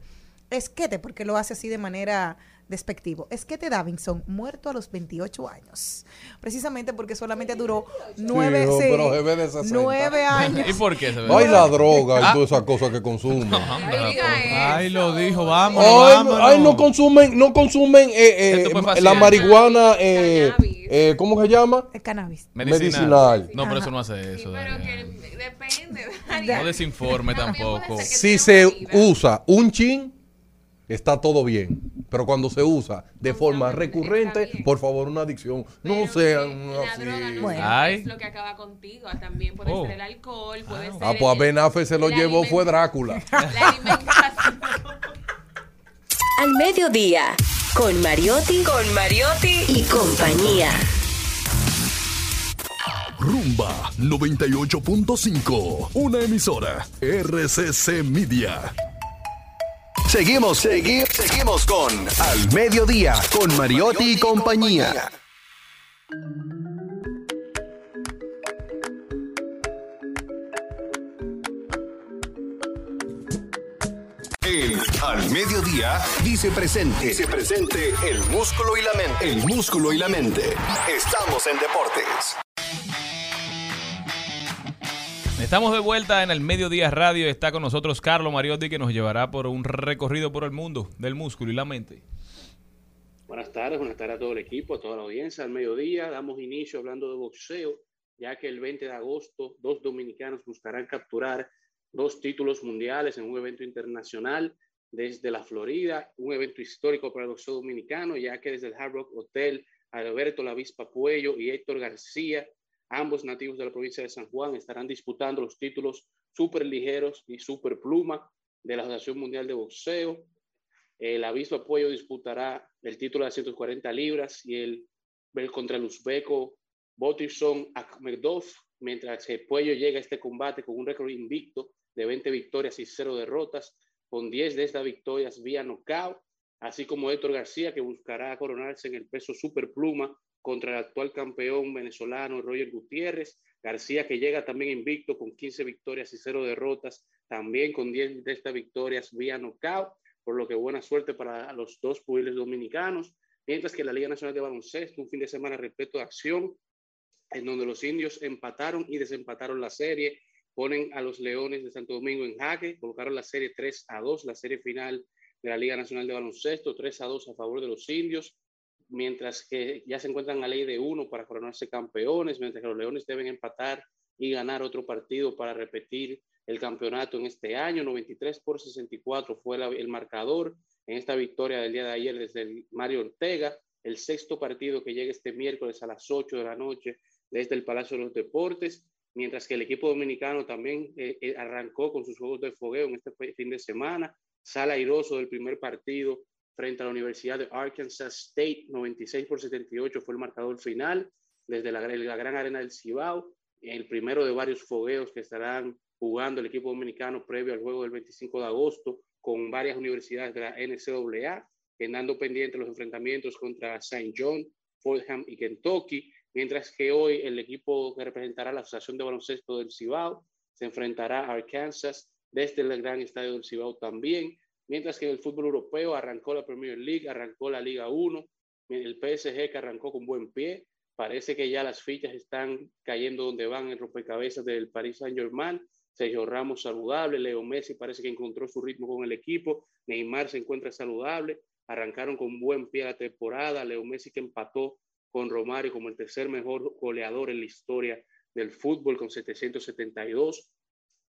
esquete, porque lo hace así de manera despectivo. Esquete Davidson, muerto a los 28 años. Precisamente porque solamente duró nueve, no, sí, pero se ve de 60. nueve años. ¿Y por qué se ve? Ay, la droga y Ah. todas esas cosas que consumen. Ay, lo dijo, vámonos, Ay, ay, no consumen, no consumen eh, eh, la marihuana, eh, Cannabis. eh, ¿cómo se llama? El cannabis. Medicinal. No, pero eso no hace Sí, eso. pero que Daniel. depende. No desinforme tampoco. que Si se usa un chin, está todo bien. Pero cuando se usa de forma recurrente, por favor, una adicción. No Pero sean que la así. droga no Bueno. Ay. es lo que acaba contigo. También puede Oh. ser el alcohol, puede ser. Ah, pues a Ben Affleck se lo llevó, fue Drácula. La alimentación. Al mediodía, con Mariotti, con Mariotti y compañía. Rumba 98.5. Una emisora. RCC Media. Seguimos, seguimos, con Al Mediodía, con Mariotti y compañía. El Al Mediodía dice presente. Dice presente el músculo y la mente. El músculo y la mente. Estamos en deportes. Estamos de vuelta en el Mediodía Radio. Está con nosotros Carlos Mariotti que nos llevará por un recorrido por el mundo del músculo y la mente. Buenas tardes, buenas tardes a todo el equipo, a toda la audiencia. Al mediodía damos inicio hablando de boxeo, ya que el 20 de agosto dos dominicanos buscarán capturar dos títulos mundiales en un evento internacional desde la Florida, un evento histórico para el boxeo dominicano, ya que desde el Hard Rock Hotel, Alberto Lavispa Puello y Héctor García, ambos nativos de la provincia de San Juan, estarán disputando los títulos super ligeros y super pluma de la Asociación Mundial de Boxeo. El Avispa Puello disputará el título de 140 libras y el, el contra el uzbeco Botirson Akhmedov, mientras que Puello llega a este combate con un récord invicto de 20 victorias y 0 derrotas, con 10 de estas victorias vía knockout, así como Héctor García, que buscará coronarse en el peso superpluma contra el actual campeón venezolano Roger Gutiérrez. García, que llega también invicto con 15 victorias y 0 derrotas, también con 10 de estas victorias vía knockout, por lo que buena suerte para los dos pugiles dominicanos. Mientras que la Liga Nacional de Baloncesto, un fin de semana repleto de acción, en donde los indios empataron y desempataron la serie ponen a los Leones de Santo Domingo en jaque, colocaron la serie 3 a 2, la serie final de la Liga Nacional de Baloncesto, 3 a 2 a favor de los indios, mientras que ya se encuentran a ley de uno para coronarse campeones, mientras que los Leones deben empatar y ganar otro partido para repetir el campeonato en este año. 93 por 64 fue la, el marcador en esta victoria del día de ayer desde el Mario Ortega, el sexto partido que llega este miércoles a las 8 de la noche desde el Palacio de los Deportes mientras que el equipo dominicano también eh, eh, arrancó con sus juegos de fogueo en este fin de semana. Sale airoso del primer partido frente a la Universidad de Arkansas State, 96 por 78 fue el marcador final desde la, la gran arena del Cibao, el primero de varios fogueos que estarán jugando el equipo dominicano previo al juego del 25 de agosto con varias universidades de la NCAA, quedando pendientes los enfrentamientos contra St. John, Fordham y Kentucky, mientras que hoy el equipo que representará la Asociación de Baloncesto del Cibao se enfrentará a Arkansas desde el gran estadio del Cibao también, mientras que el fútbol europeo arrancó la Premier League, arrancó la Liga 1, el PSG que arrancó con buen pie, parece que ya las fichas están cayendo donde van en rompecabezas del Paris Saint-Germain, Sergio Ramos saludable, Leo Messi parece que encontró su ritmo con el equipo, Neymar se encuentra saludable, arrancaron con buen pie la temporada, Leo Messi que empató con Romario como el tercer mejor goleador en la historia del fútbol con 772,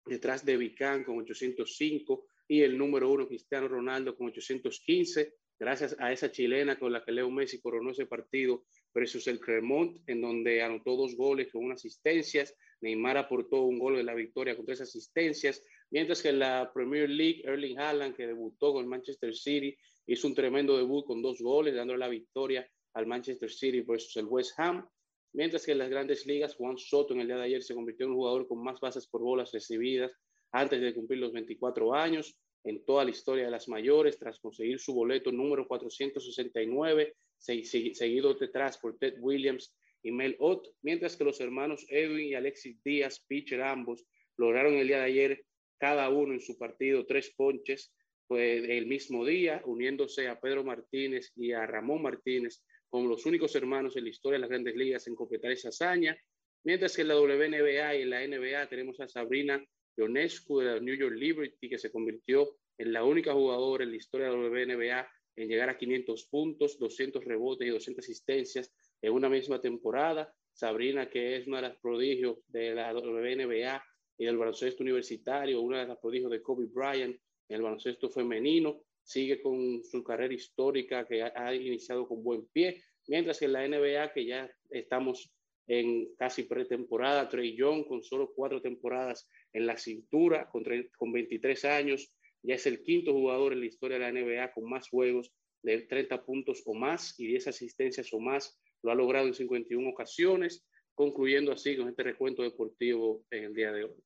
detrás de Vicán con 805 y el número uno Cristiano Ronaldo con 815, gracias a esa chilena con la que Leo Messi coronó ese partido. Versus el Cremont, en donde anotó dos goles con unas asistencias, Neymar aportó un gol de la victoria con tres asistencias, mientras que en la Premier League, Erling Haaland, que debutó con el Manchester City, hizo un tremendo debut con dos goles, dándole la victoria al Manchester City versus el West Ham, mientras que en las grandes ligas Juan Soto en el día de ayer se convirtió en un jugador con más bases por bolas recibidas antes de cumplir los 24 años en toda la historia de las mayores, tras conseguir su boleto número 469, seguido detrás por Ted Williams y Mel Ott, mientras que los hermanos Edwin y Alexis Díaz, pitcher ambos, lograron el día de ayer cada uno en su partido tres ponches pues, el mismo día, uniéndose a Pedro Martínez y a Ramón Martínez como los únicos hermanos en la historia de las grandes ligas en completar esa hazaña. Mientras que en la WNBA y en la NBA tenemos a Sabrina Ionescu de la New York Liberty, que se convirtió en la única jugadora en la historia de la WNBA en llegar a 500 puntos, 200 rebotes y 200 asistencias en una misma temporada. Sabrina, que es una de las prodigios de la WNBA y del baloncesto universitario, una de las prodigios de Kobe Bryant en el baloncesto femenino, sigue con su carrera histórica que ha, iniciado con buen pie, mientras que en la NBA, que ya estamos en casi pretemporada, Trey Young con solo cuatro temporadas en la cintura, con, con 23 años, ya es el quinto jugador en la historia de la NBA con más juegos de 30 puntos o más y 10 asistencias o más, lo ha logrado en 51 ocasiones, concluyendo así con este recuento deportivo en el día de hoy.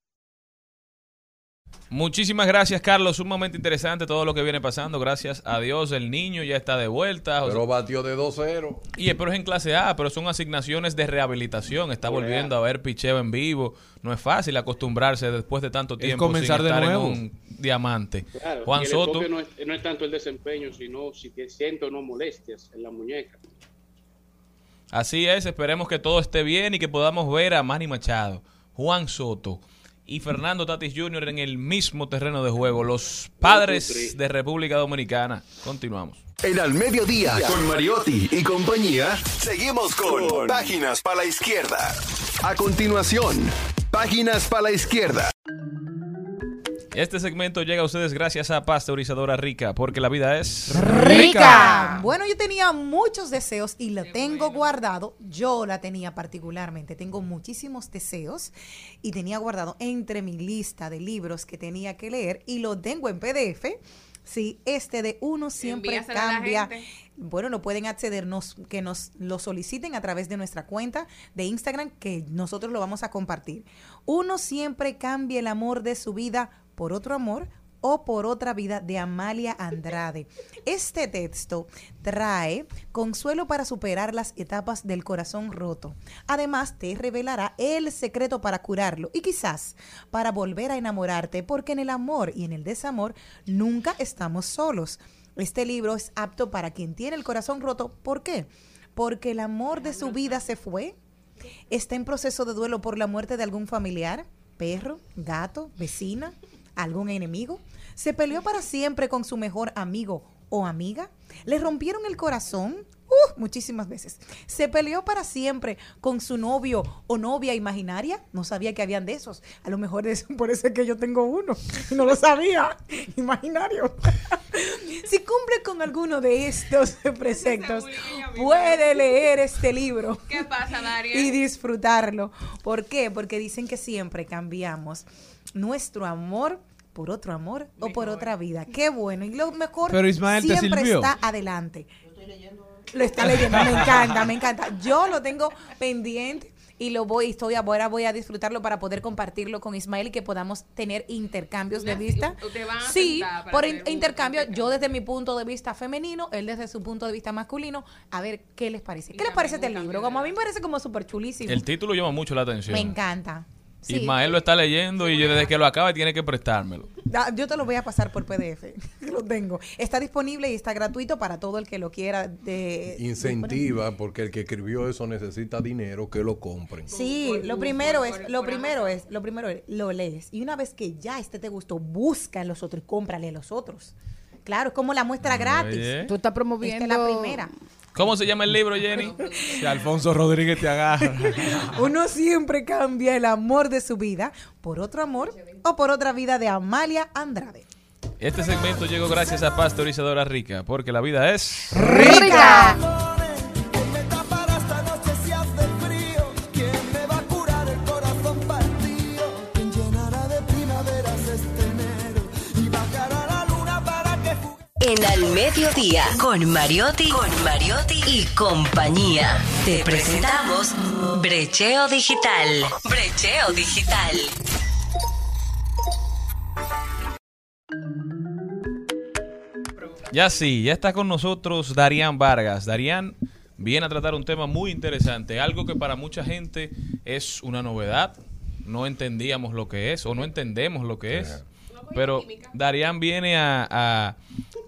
Muchísimas gracias, Carlos. Sumamente interesante todo lo que viene pasando. Gracias a Dios, el niño ya está de vuelta. Pero batió de 2-0. Y pero es en clase A, pero son asignaciones de rehabilitación. Está volviendo a ver picheo en vivo. No es fácil acostumbrarse después de tanto Es tiempo comenzar sin de estar en un diamante. Claro, Juan el Soto. no es, no es tanto el desempeño, sino si te siento o no molestias en la muñeca. Así es, esperemos que todo esté bien y que podamos ver a Manny Machado, Juan Soto y Fernando Tatis Jr. en el mismo terreno de juego, los padres de República Dominicana. Continuamos. En Al Mediodía, con Mariotti y compañía, seguimos con Páginas para la Izquierda. A continuación, Páginas para la Izquierda. Este segmento llega a ustedes gracias a Pasteurizadora Rica, porque la vida es Rica. Bueno, yo tenía muchos deseos y lo tengo guardado. Yo la tenía particularmente. Tengo muchísimos deseos y tenía guardado entre mi lista de libros que tenía que leer y lo tengo en PDF. Sí, este de uno siempre Envíaselo cambia. Bueno, no pueden accedernos, que nos lo soliciten a través de nuestra cuenta de Instagram, que nosotros lo vamos a compartir. Uno siempre cambia el amor de su vida por otro amor o por otra vida de Amalia Andrade. Este texto trae consuelo para superar las etapas del corazón roto. Además, te revelará el secreto para curarlo y quizás para volver a enamorarte, porque en el amor y en el desamor nunca estamos solos. Este libro es apto para quien tiene el corazón roto. ¿Por qué? Porque el amor de su vida se fue, está en proceso de duelo por la muerte de algún familiar, perro, gato, vecina, algún enemigo, se peleó para siempre con su mejor amigo o amiga, le rompieron el corazón, uh, muchísimas veces, se peleó para siempre con su novio o novia imaginaria, no sabía que habían de esos, a lo mejor es por eso es que yo tengo uno, no lo sabía, imaginario. si cumple con alguno de estos preceptos, puede leer este libro ¿Qué pasa, Daria? y disfrutarlo. ¿Por qué? Porque dicen que siempre cambiamos nuestro amor por otro amor o por otra vida. Qué bueno. Y lo mejor Pero, Ismael, ¿te siempre está adelante. Lo está leyendo, me encanta, me encanta. Yo lo tengo pendiente y lo voy, estoy ahora voy a disfrutarlo para poder compartirlo con Ismael y que podamos tener intercambios de vista. ustedes van a Sí, por in- intercambio, yo desde mi punto de vista femenino, él desde su punto de vista masculino, a ver qué les parece. ¿Qué les parece este libro? Como a mí me parece como súper chulísimo. El título llama mucho la atención. Me encanta. Sí. Ismael lo está leyendo y desde que lo acaba tiene que prestármelo. Yo te lo voy a pasar por PDF. Lo tengo. Está disponible y está gratuito para todo el que lo quiera. De, Incentiva, porque el que escribió eso necesita dinero, que lo compren. Sí, lo primero es, lo primero es, lo primero es, lo lees. Y una vez que ya este te gustó, busca en los otros y cómprale a los otros. Claro, es como la muestra gratis. Oye. Tú estás Esta promoviendo. es la primera. ¿Cómo se llama el libro, Jenny? Si Alfonso Rodríguez te agarra. Uno siempre cambia el amor de su vida por otro amor o por otra vida de Amalia Andrade. Este segmento llegó gracias a Pasteurizadora Rica, porque la vida es... ¡Rica! En Al Mediodía, con Mariotti, con Mariotti y compañía. Te presentamos Brecheo Digital. Brecheo Digital. Ya sí, ya está con nosotros Darían Vargas. Darían viene a tratar un tema muy interesante, algo que para mucha gente es una novedad. No entendíamos lo que es o no entendemos lo que es. Pero Darían viene a, a-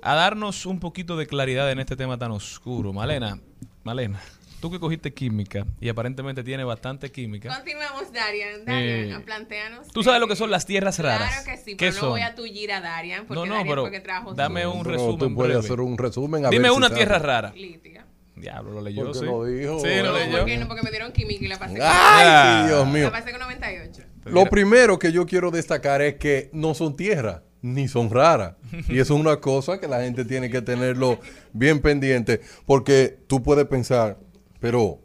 a darnos un poquito de claridad en este tema tan oscuro. Malena, Malena, tú que cogiste química y aparentemente tiene bastante química. Continuamos, Darian. Darian, Eh, planteanos. ¿Tú sabes lo que son las tierras raras? Claro que sí, ¿Qué pero no son? voy a tullir a Darian porque No, no, Darian pero fue que trajo dame un Pero resumen Tú puedes breve. hacer un resumen. A Dime ver si una sabes. tierra rara. Lítica. Diablo, lo leyó, Porque sí. lo dijo. Sí, lo No, leyó. porque, no, porque me dieron química y la pasé. ¡Ay, sí, Dios mío! La pasé con 98. Lo primero que yo quiero destacar es que no son tierra, ni son raras. Y eso es una cosa que la gente tiene que tenerlo bien pendiente. Porque tú puedes pensar, pero,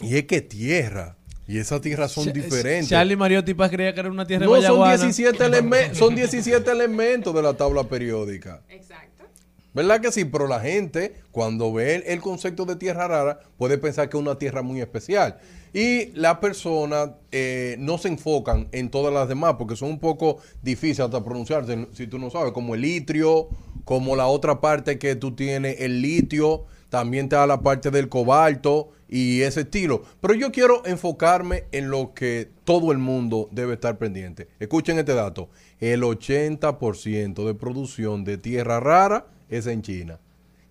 ¿y es que tierra? Y esas tierras son diferentes. Charlie Mariotti Paz creía que era una tierra No, de son Bayaguana. 17, elemen- son 17 elementos de la tabla periódica. Exacto. ¿Verdad que sí? Pero la gente, cuando ve el, concepto de tierra rara, puede pensar que es una tierra muy especial. Y las personas eh, no se enfocan en todas las demás porque son un poco difíciles hasta pronunciarse si tú no sabes, como el litrio, como la otra parte que tú tienes, el litio, también da la parte del cobalto y ese estilo. Pero yo quiero enfocarme en lo que todo el mundo debe estar pendiente. Escuchen este dato. El 80% de producción de tierra rara es en China.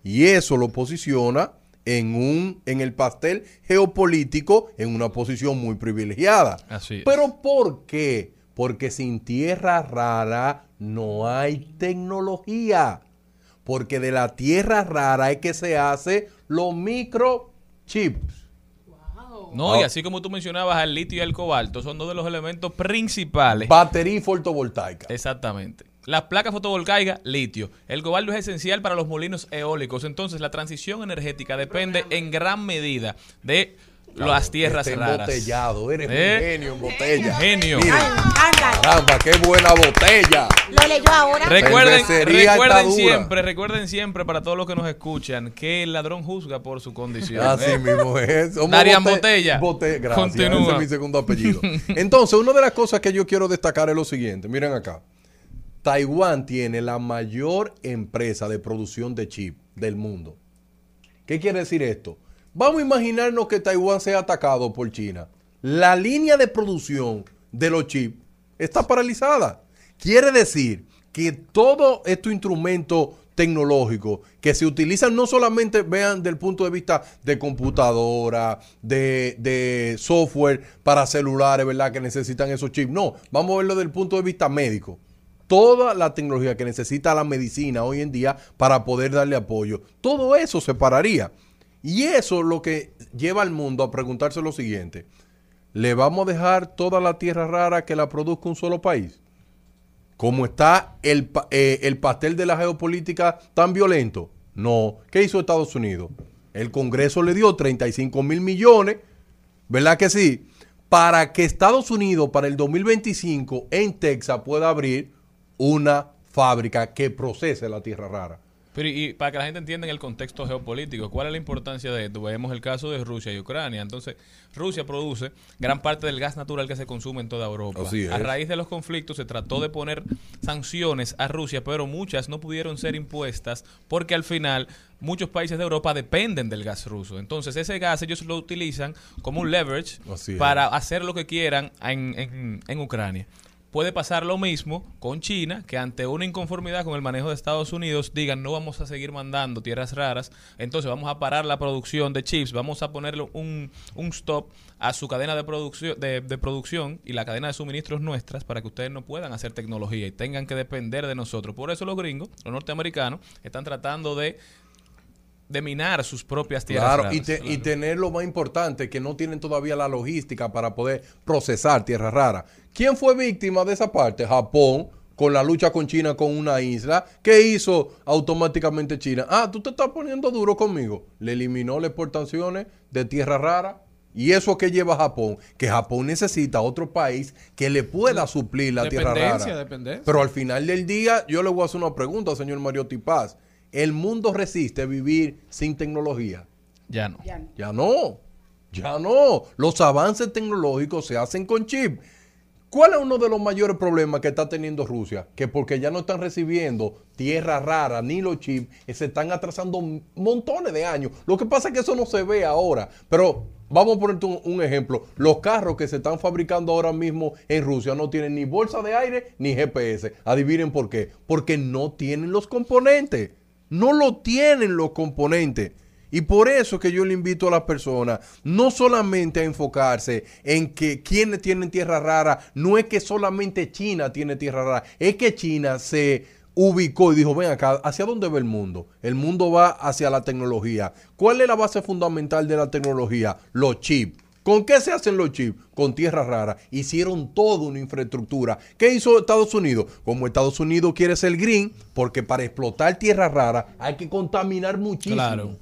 Y eso lo posiciona en un en el pastel geopolítico en una posición muy privilegiada. Así es. Pero ¿por qué? Porque sin tierra rara no hay tecnología. Porque de la tierra rara es que se hace los microchips. No, Ah. y así como tú mencionabas el litio y el cobalto, son dos de los elementos principales. Batería fotovoltaica. Exactamente. Las placas fotovoltaicas, litio. El cobalto es esencial para los molinos eólicos. Entonces, la transición energética depende en gran medida de las tierras Este raras. embotellado, eres ¿Eh? un genio en botella. Genio. Miren, caramba, qué buena botella. Lo leyó ahora. Recuerden, recuerden siempre, recuerden siempre para todos los que nos escuchan que el ladrón juzga por su condición. Así ¿eh? mismo es. Bote- Botella. bote- gracias, Continúa. ese es mi segundo apellido. Entonces, una de las cosas que yo quiero destacar es lo siguiente. Miren acá. Taiwán tiene la mayor empresa de producción de chip del mundo. ¿Qué quiere decir esto? Vamos a imaginarnos que Taiwán sea atacado por China. La línea de producción de los chips está paralizada. Quiere decir que todos estos instrumentos tecnológicos que se utilizan no solamente vean del punto de vista de computadora, de, de software para celulares, ¿verdad? Que necesitan esos chips. No, vamos a verlo desde el punto de vista médico toda la tecnología que necesita la medicina hoy en día para poder darle apoyo, todo eso se pararía. Y eso es lo que lleva al mundo a preguntarse lo siguiente. ¿Le vamos a dejar toda la tierra rara que la produzca un solo país? Como está el, eh, el pastel de la geopolítica tan violento. No. ¿Qué hizo Estados Unidos? El Congreso le dio 35 mil millones, ¿verdad que sí? Para que Estados Unidos para el 2025 en Texas pueda abrir una fábrica que procese la tierra rara. Pero y para que la gente entienda en el contexto geopolítico, ¿cuál es la importancia de esto? Vemos el caso de Rusia y Ucrania. Entonces, Rusia produce gran parte del gas natural que se consume en toda Europa. A raíz de los conflictos se trató de poner sanciones a Rusia, pero muchas no pudieron ser impuestas porque al final muchos países de Europa dependen del gas ruso. Entonces, ese gas ellos lo utilizan como un leverage para hacer lo que quieran en, en- en Ucrania. Puede pasar lo mismo con China, que ante una inconformidad con el manejo de Estados Unidos digan no vamos a seguir mandando tierras raras, entonces vamos a parar la producción de chips, vamos a ponerle un, un stop a su cadena de producción, de, de producción y la cadena de suministros nuestras para que ustedes no puedan hacer tecnología y tengan que depender de nosotros. Por eso los gringos, los norteamericanos, están tratando de, de minar sus propias tierras Claro, raras. y, te- y Claro. tener lo más importante, que no tienen todavía la logística para poder procesar tierra rara. ¿Quién fue víctima de esa parte? Japón, con la lucha con China con una isla. ¿Qué hizo automáticamente China? Ah, tú te estás poniendo duro conmigo. Le eliminó las exportaciones de tierra rara. ¿Y eso que lleva Japón? Que Japón necesita otro país que le pueda suplir la tierra rara. dependencia. Pero al final del día, yo le voy a hacer una pregunta, señor Mariotti Paz. ¿El mundo resiste vivir sin tecnología? Ya no. Ya no, ya no. Los avances tecnológicos se hacen con chip. ¿Cuál es uno de los mayores problemas que está teniendo Rusia? Que porque ya no están recibiendo tierra rara ni los chips, eh, se están atrasando montones de años. Lo que pasa es que eso no se ve ahora. Pero vamos a ponerte un, un ejemplo. Los carros que se están fabricando ahora mismo en Rusia no tienen ni bolsa de aire ni GPS. Adivinen por qué. Porque no tienen los componentes. No lo tienen los componentes. Y por eso que yo le invito a las personas no solamente a enfocarse en que quienes tienen tierra rara, no es que solamente China tiene tierra rara, es que China se ubicó y dijo, ven acá, ¿hacia dónde va el mundo? El mundo va hacia la tecnología. ¿Cuál es la base fundamental de la tecnología? Los chips. ¿Con qué se hacen los chips? Con tierra rara. Hicieron toda una infraestructura. ¿Qué hizo Estados Unidos? Como Estados Unidos quiere ser green, porque para explotar tierra rara hay que contaminar muchísimo. Claro.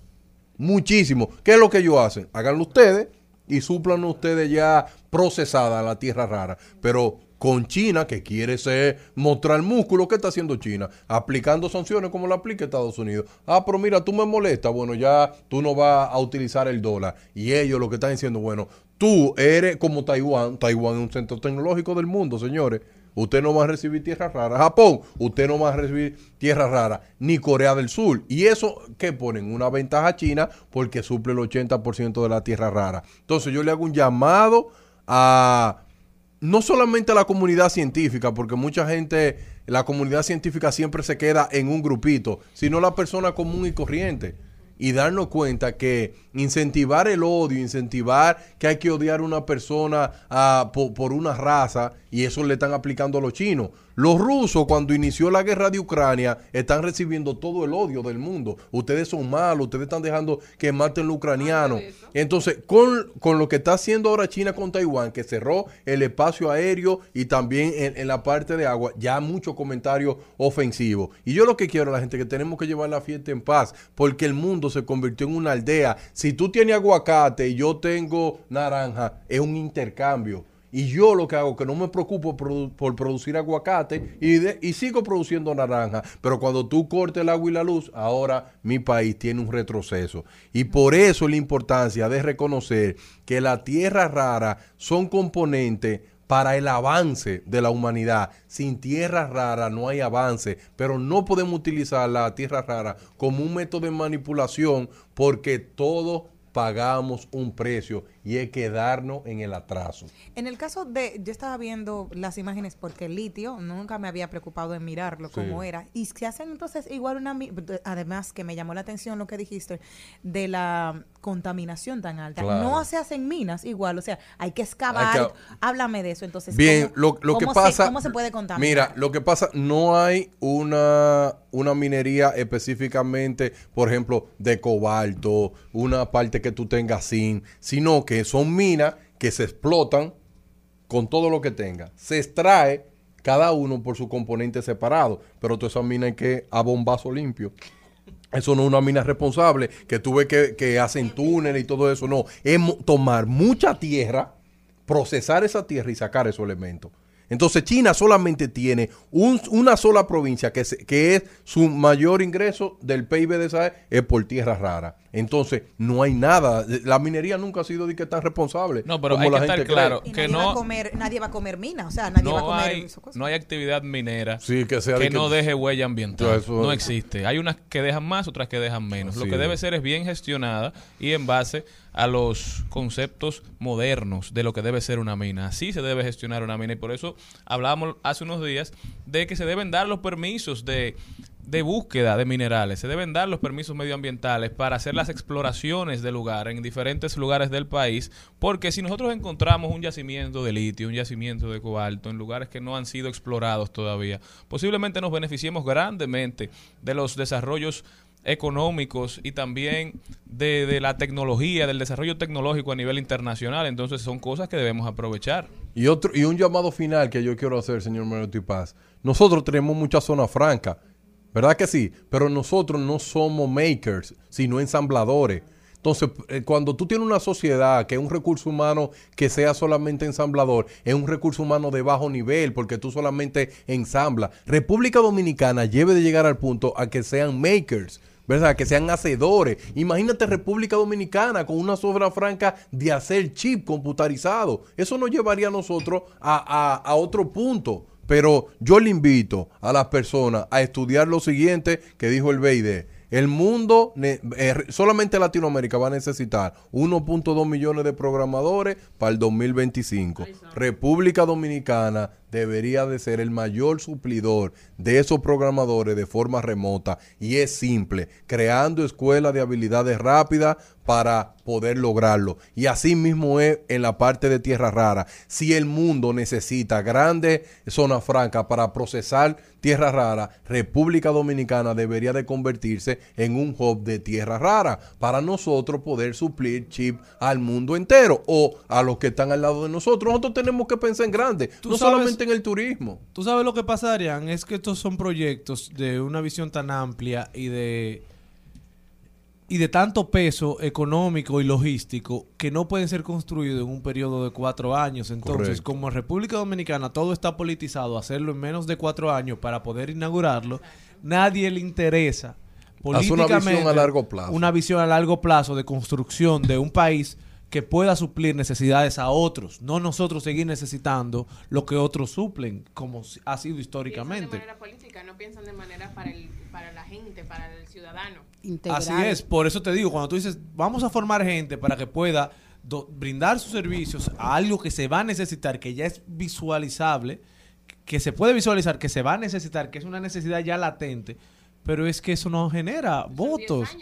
Muchísimo. ¿Qué es lo que ellos hacen? Háganlo ustedes y suplan ustedes ya procesada la tierra rara. Pero con China, que quiere ser, mostrar músculo. ¿Qué está haciendo China? Aplicando sanciones como la aplica Estados Unidos. Ah, pero mira, tú me molestas. Bueno, ya tú no vas a utilizar el dólar. Y ellos lo que están diciendo, bueno, tú eres como Taiwán. Taiwán es un centro tecnológico del mundo, señores. Usted no va a recibir tierras raras. Japón, usted no va a recibir tierras raras. Ni Corea del Sur. Y eso que ponen una ventaja a China porque suple el 80% de la tierra rara. Entonces yo le hago un llamado a no solamente a la comunidad científica, porque mucha gente, la comunidad científica siempre se queda en un grupito, sino la persona común y corriente. Y darnos cuenta que incentivar el odio, incentivar que hay que odiar a una persona po- por, una raza, y eso le están aplicando a los chinos. Los rusos, cuando inició la guerra de Ucrania, están recibiendo todo el odio del mundo. Ustedes son malos, ustedes están dejando que maten los ucranianos. Entonces, con, con lo que está haciendo ahora China con Taiwán, que cerró el espacio aéreo y también en, en la parte de agua, ya muchos comentarios ofensivos. Y yo lo que quiero a la gente que tenemos que llevar la fiesta en paz, porque el mundo se convirtió en una aldea. Si tú tienes aguacate y yo tengo naranja, es un intercambio. Y yo lo que hago que no me preocupo por producir aguacate y sigo produciendo naranja. Pero cuando tú cortes el agua y la luz, ahora mi país tiene un retroceso. Y por eso la importancia de reconocer que la tierra rara son componentes para el avance de la humanidad. Sin tierra rara no hay avance, pero no podemos utilizar la tierra rara como un método de manipulación porque todos pagamos un precio y es quedarnos en el atraso. En el caso de, yo estaba viendo las imágenes porque el litio nunca me había preocupado en mirarlo Sí. como era. Y se hacen entonces igual una, además que me llamó la atención lo que dijiste de la contaminación tan alta. Claro. No se hacen minas igual, o sea, hay que excavar. Hay que- Háblame de eso entonces. Bien, ¿cómo- lo, lo que se- pasa. ¿Cómo se puede contaminar? Mira, lo que pasa, no hay una, una minería específicamente, por ejemplo, de cobalto, una parte que tú tengas zinc, sino que son minas que se explotan con todo lo que tenga. Se extrae cada uno por su componente separado, pero toda esa mina hay que a bombazo limpio. Eso no es una mina responsable, que tú ves que, que hacen túneles y todo eso. No, es tomar mucha tierra, procesar esa tierra y sacar esos elementos. Entonces China solamente tiene un- una sola provincia que, se- que es su mayor ingreso del PIB de esa es por tierra rara. Entonces no hay nada. La minería nunca ha sido de que tan responsable. No, pero como hay la que gente claro que nadie, va no, a comer, nadie va a comer mina, o sea, nadie va a comer hay, no hay actividad minera Sí, que sea de que que- no deje huella ambiental. Eso- No existe. Hay unas que dejan más, otras que dejan menos. Lo que es. debe ser es bien gestionada y en base a los conceptos modernos de lo que debe ser una mina. Así se debe gestionar una mina y por eso hablábamos hace unos días de que se deben dar los permisos de de búsqueda de minerales, se deben dar los permisos medioambientales para hacer las exploraciones de lugar en diferentes lugares del país, porque si nosotros encontramos un yacimiento de litio, un yacimiento de cobalto en lugares que no han sido explorados todavía, posiblemente nos beneficiemos grandemente de los desarrollos económicos y también de, de la tecnología, del desarrollo tecnológico a nivel internacional. Entonces son cosas que debemos aprovechar. Y otro y un llamado final que yo quiero hacer, señor Manuel Paz. Nosotros tenemos mucha zona franca, ¿verdad que sí? Pero nosotros no somos makers, sino ensambladores. Entonces, eh, cuando tú tienes una sociedad que es un recurso humano que sea solamente ensamblador, es un recurso humano de bajo nivel porque tú solamente ensamblas. República Dominicana debe de llegar al punto a que sean makers. ¿Verdad? Que sean hacedores. Imagínate República Dominicana con una sobra franca de hacer chip computarizado. Eso nos llevaría a nosotros a, a- a otro punto. Pero yo le invito a las personas a estudiar lo siguiente que dijo el BID. El mundo, eh, solamente Latinoamérica va a necesitar 1.2 millones de programadores para el 2025. República Dominicana debería de ser el mayor suplidor de esos programadores de forma remota y es simple, creando escuelas de habilidades rápidas para poder lograrlo. Y así mismo es en la parte de tierra rara. Si el mundo necesita grandes zonas francas para procesar tierra rara, República Dominicana debería de convertirse en un hub de tierra rara para nosotros poder suplir chip al mundo entero o a los que están al lado de nosotros. Nosotros tenemos que pensar en grande, no sabes- solamente en el turismo. Tú sabes lo que pasa, Adrián, es que estos son proyectos de una visión tan amplia y de y de tanto peso económico y logístico que no pueden ser construidos en un periodo de cuatro años. Entonces, Correcto. como en República Dominicana todo está politizado, hacerlo en menos de cuatro años para poder inaugurarlo, nadie le interesa Haz una políticamente visión a largo plazo. una visión a largo plazo de construcción de un país que pueda suplir necesidades a otros, no nosotros seguir necesitando lo que otros suplen, como ha sido Piensan de históricamente. manera política, no piensan de manera para, el, para la gente, para el ciudadano. Así es, por eso te digo, cuando tú dices, vamos a formar gente para que pueda do- brindar sus servicios a algo que se va a necesitar, que ya es visualizable, que se puede visualizar, que se va a necesitar, que es una necesidad ya latente, pero es que eso no genera votos.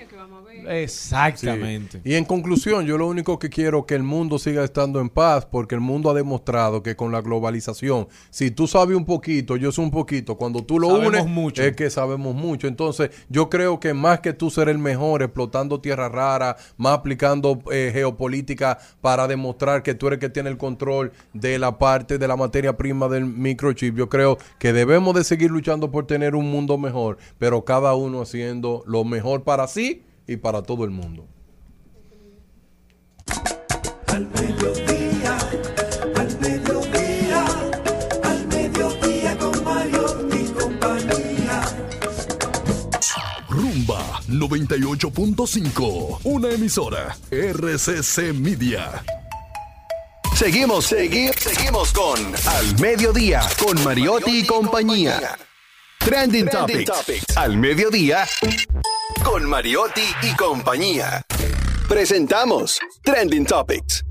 Exactamente. Sí. Y en conclusión, yo lo único que quiero es que el mundo siga estando en paz, porque el mundo ha demostrado que con la globalización, si tú sabes un poquito, yo sé un poquito, cuando tú lo Sabemos unes, mucho. es que sabemos mucho. Entonces, yo creo que más que tú ser el mejor explotando tierra rara, más aplicando eh, geopolítica para demostrar que tú eres el que tiene el control de la parte de la materia prima del microchip, yo creo que debemos de seguir luchando por tener un mundo mejor, pero cada uno haciendo lo mejor para sí y para todo el mundo. Al mediodía, al mediodía, al mediodía con Mario y compañía. Rumba 98.5, una emisora RCC Media. Seguimos, seguimos, seguimos con Al Mediodía, con Mariotti y compañía. Trending, Topics. Al Mediodía, con Mariotti y compañía. Presentamos Trending Topics.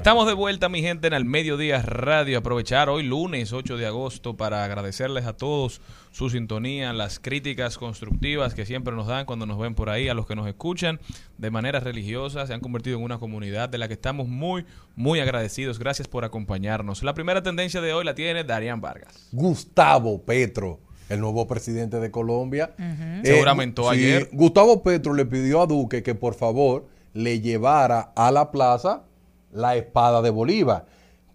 Estamos de vuelta, mi gente, en el Mediodía Radio. Aprovechar hoy, lunes 8 de agosto, para agradecerles a todos su sintonía, las críticas constructivas que siempre nos dan cuando nos ven por ahí, a los que nos escuchan de manera religiosa. Se han convertido en una comunidad de la que estamos muy, muy agradecidos. Gracias por acompañarnos. La primera tendencia de hoy la tiene Darían Vargas. Gustavo Petro, el nuevo presidente de Colombia. Ujú. Se juramentó ayer. Gustavo Petro le pidió a Duque que por favor le llevara a la plaza la espada de Bolívar.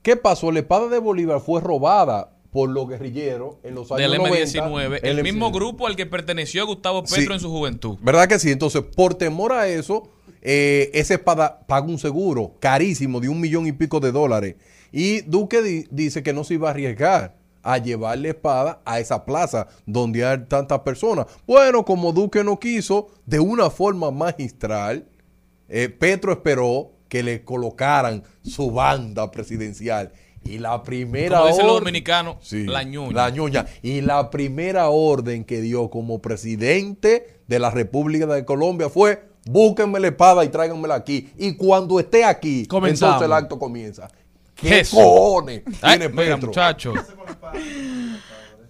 ¿Qué pasó? La espada de Bolívar fue robada por los guerrilleros en los años Del 90. M19, el mismo grupo al que perteneció Gustavo Petro Sí. en su juventud. ¿Verdad que sí? Entonces, por temor a eso, eh, esa espada paga un seguro carísimo de un millón y pico de dólares. Y Duque di- dice que no se iba a arriesgar a llevar la espada a esa plaza donde hay tantas personas. Bueno, como Duque no quiso, de una forma magistral, eh, Petro esperó que le colocaran su banda presidencial. Y la primera Como dicen los orden- dominicanos, Sí, la ñuña. la ñuña. Y la primera orden que dio como presidente de la República de Colombia fue búsquenme la espada y tráiganmela aquí. Y cuando esté aquí, Comenzamos. entonces el acto comienza. ¿Qué Eso. cojones Ay, tiene mira, Petro? muchacho.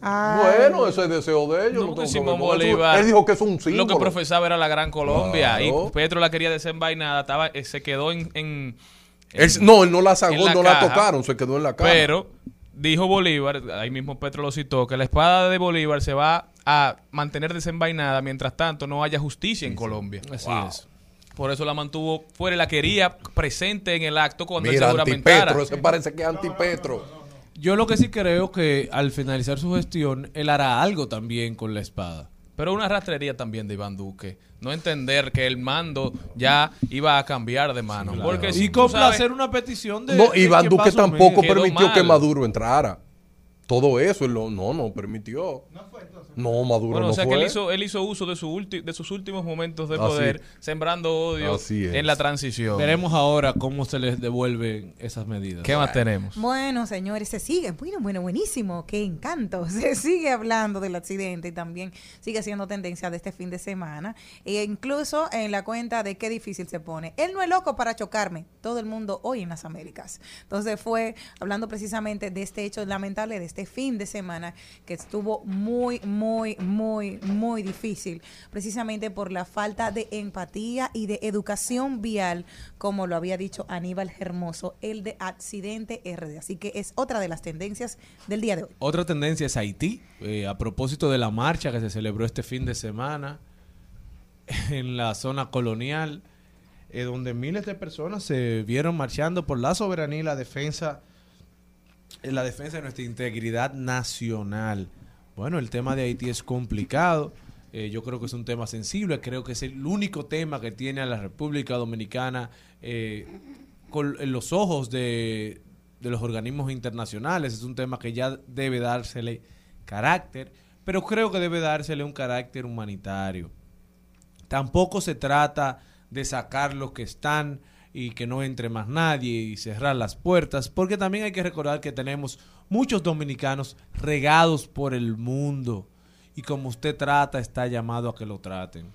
Bueno, ese es deseo de ellos. No, no que tengo Simón problema con eso. Bolívar. Él dijo que es un Lo símbolo. que profesaba era la Gran Colombia. Claro. Y Petro la quería desenvainada. Estaba, eh, se quedó en. en- Él- no, él no la sacó, no la tocaron, se quedó en la caja. Pero dijo Bolívar, ahí mismo Petro lo citó, que la espada de Bolívar se va a mantener desenvainada mientras tanto no haya justicia en Colombia. Así Wow. es. Por eso la mantuvo fuera y la quería presente en el acto cuando él Mira, se juramentara. antipetro, ese parece que es antipetro. Yo lo que sí creo que al finalizar su gestión, él hará algo también con la espada. Pero una rastrería también de Iván Duque. No entender que el mando ya iba a cambiar de mano. Porque si y complacer una petición de. No, de Iván Duque tampoco permitió mal. que Maduro entrara. Todo eso, él lo- no, no permitió. No, Maduro Bueno, no o sea fue. que él hizo, él hizo uso de, su ulti- de sus últimos momentos de Así- poder, sembrando odio Así en la transición. Veremos ahora cómo se les devuelven esas medidas. ¿Qué más tenemos? Bueno, señores, se sigue, bueno, bueno, buenísimo, qué encanto. Se sigue hablando del accidente y también sigue siendo tendencia de este fin de semana. E incluso en la cuenta de qué difícil se pone. Él no es loco para chocarme. Todo el mundo hoy en las Américas. Entonces fue hablando precisamente de este hecho lamentable de este fin de semana que estuvo muy, muy, muy, muy difícil. Precisamente por la falta de empatía y de educación vial, como lo había dicho Aníbal Hermoso, el de accidente RD. Así que es otra de las tendencias del día de hoy. Otra tendencia es Haití. Eh, a propósito de la marcha que se celebró este fin de semana en la zona colonial, eh, donde miles de personas se vieron marchando por la soberanía y la defensa, eh, la defensa de nuestra integridad nacional. Bueno, el tema de Haití es complicado. Eh, yo creo que es un tema sensible, creo que es el único tema que tiene a la República Dominicana eh, con, en los ojos de, de los organismos internacionales. Es un tema que ya debe dársele carácter, pero creo que debe dársele un carácter humanitario. Tampoco se trata de sacar los que están y que no entre más nadie y cerrar las puertas, porque también hay que recordar que tenemos muchos dominicanos regados por el mundo y como usted trata está llamado a que lo traten.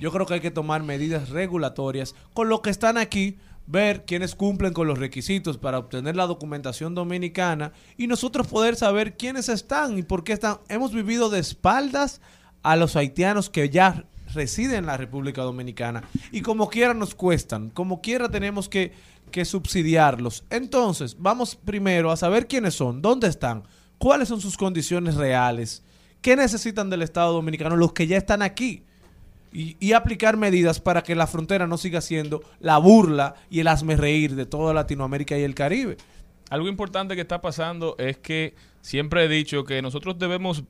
Yo creo que hay que tomar medidas regulatorias con los que están aquí, ver quiénes cumplen con los requisitos para obtener la documentación dominicana y nosotros poder saber quiénes están y por qué están. Hemos vivido de espaldas a los haitianos que ya residen en la República Dominicana y como quiera nos cuestan, como quiera tenemos que, que subsidiarlos. Entonces, vamos primero a saber quiénes son, dónde están, cuáles son sus condiciones reales, qué necesitan del Estado Dominicano los que ya están aquí. Y, y aplicar medidas para que la frontera no siga siendo la burla y el hazme reír de toda Latinoamérica y el Caribe. Algo importante que está pasando es que siempre he dicho que nosotros debemos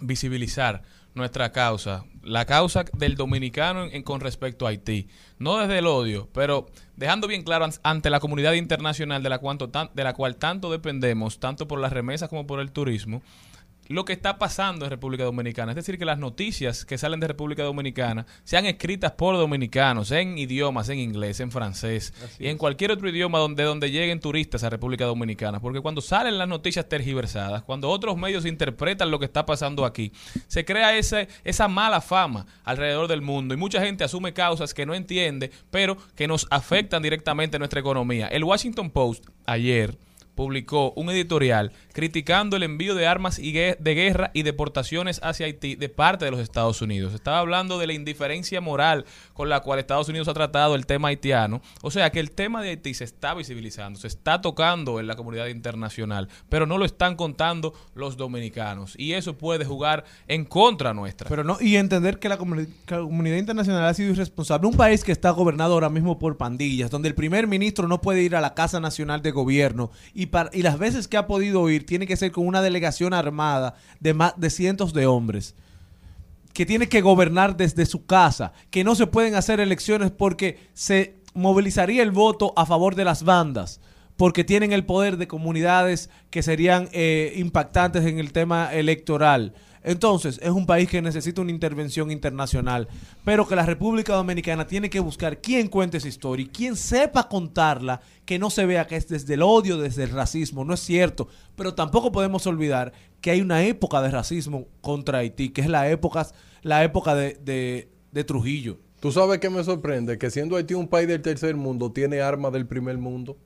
visibilizar nuestra causa, la causa del dominicano en, en- con respecto a Haití. No desde el odio, pero dejando bien claro an- ante la comunidad internacional de la, cuanto tan- de la cual tanto dependemos, tanto por las remesas como por el turismo, lo que está pasando en República Dominicana. Es decir, que las noticias que salen de República Dominicana sean escritas por dominicanos en idiomas, en inglés, en francés y en cualquier otro idioma donde, donde lleguen turistas a República Dominicana. Porque cuando salen las noticias tergiversadas, cuando otros medios interpretan lo que está pasando aquí, se crea ese, esa mala fama alrededor del mundo y mucha gente asume causas que no entiende, pero que nos afectan directamente a nuestra economía. El Washington Post ayer publicó un editorial criticando el envío de armas de guerra y deportaciones hacia Haití de parte de los Estados Unidos. Estaba hablando de la indiferencia moral con la cual Estados Unidos ha tratado el tema haitiano. O sea que el tema de Haití se está visibilizando, se está tocando en la comunidad internacional, pero no lo están contando los dominicanos. Y eso puede jugar en contra nuestra. Pero no, y entender que la que la comunidad internacional ha sido irresponsable. Un país que está gobernado ahora mismo por pandillas, donde el primer ministro no puede ir a la Casa Nacional de Gobierno y, y las veces que ha podido ir tiene que ser con una delegación armada de más de cientos de hombres que tiene que gobernar desde su casa, que no se pueden hacer elecciones porque se movilizaría el voto a favor de las bandas, porque tienen el poder de comunidades que serían eh, impactantes en el tema electoral. Entonces, es un país que necesita una intervención internacional, pero que la República Dominicana tiene que buscar quién cuente esa historia quién sepa contarla, que no se vea que es desde el odio, desde el racismo, no es cierto, pero tampoco podemos olvidar que hay una época de racismo contra Haití, que es la época, la época de, Trujillo. ¿Tú sabes qué me sorprende? Que siendo Haití un país del tercer mundo, tiene armas del primer mundo.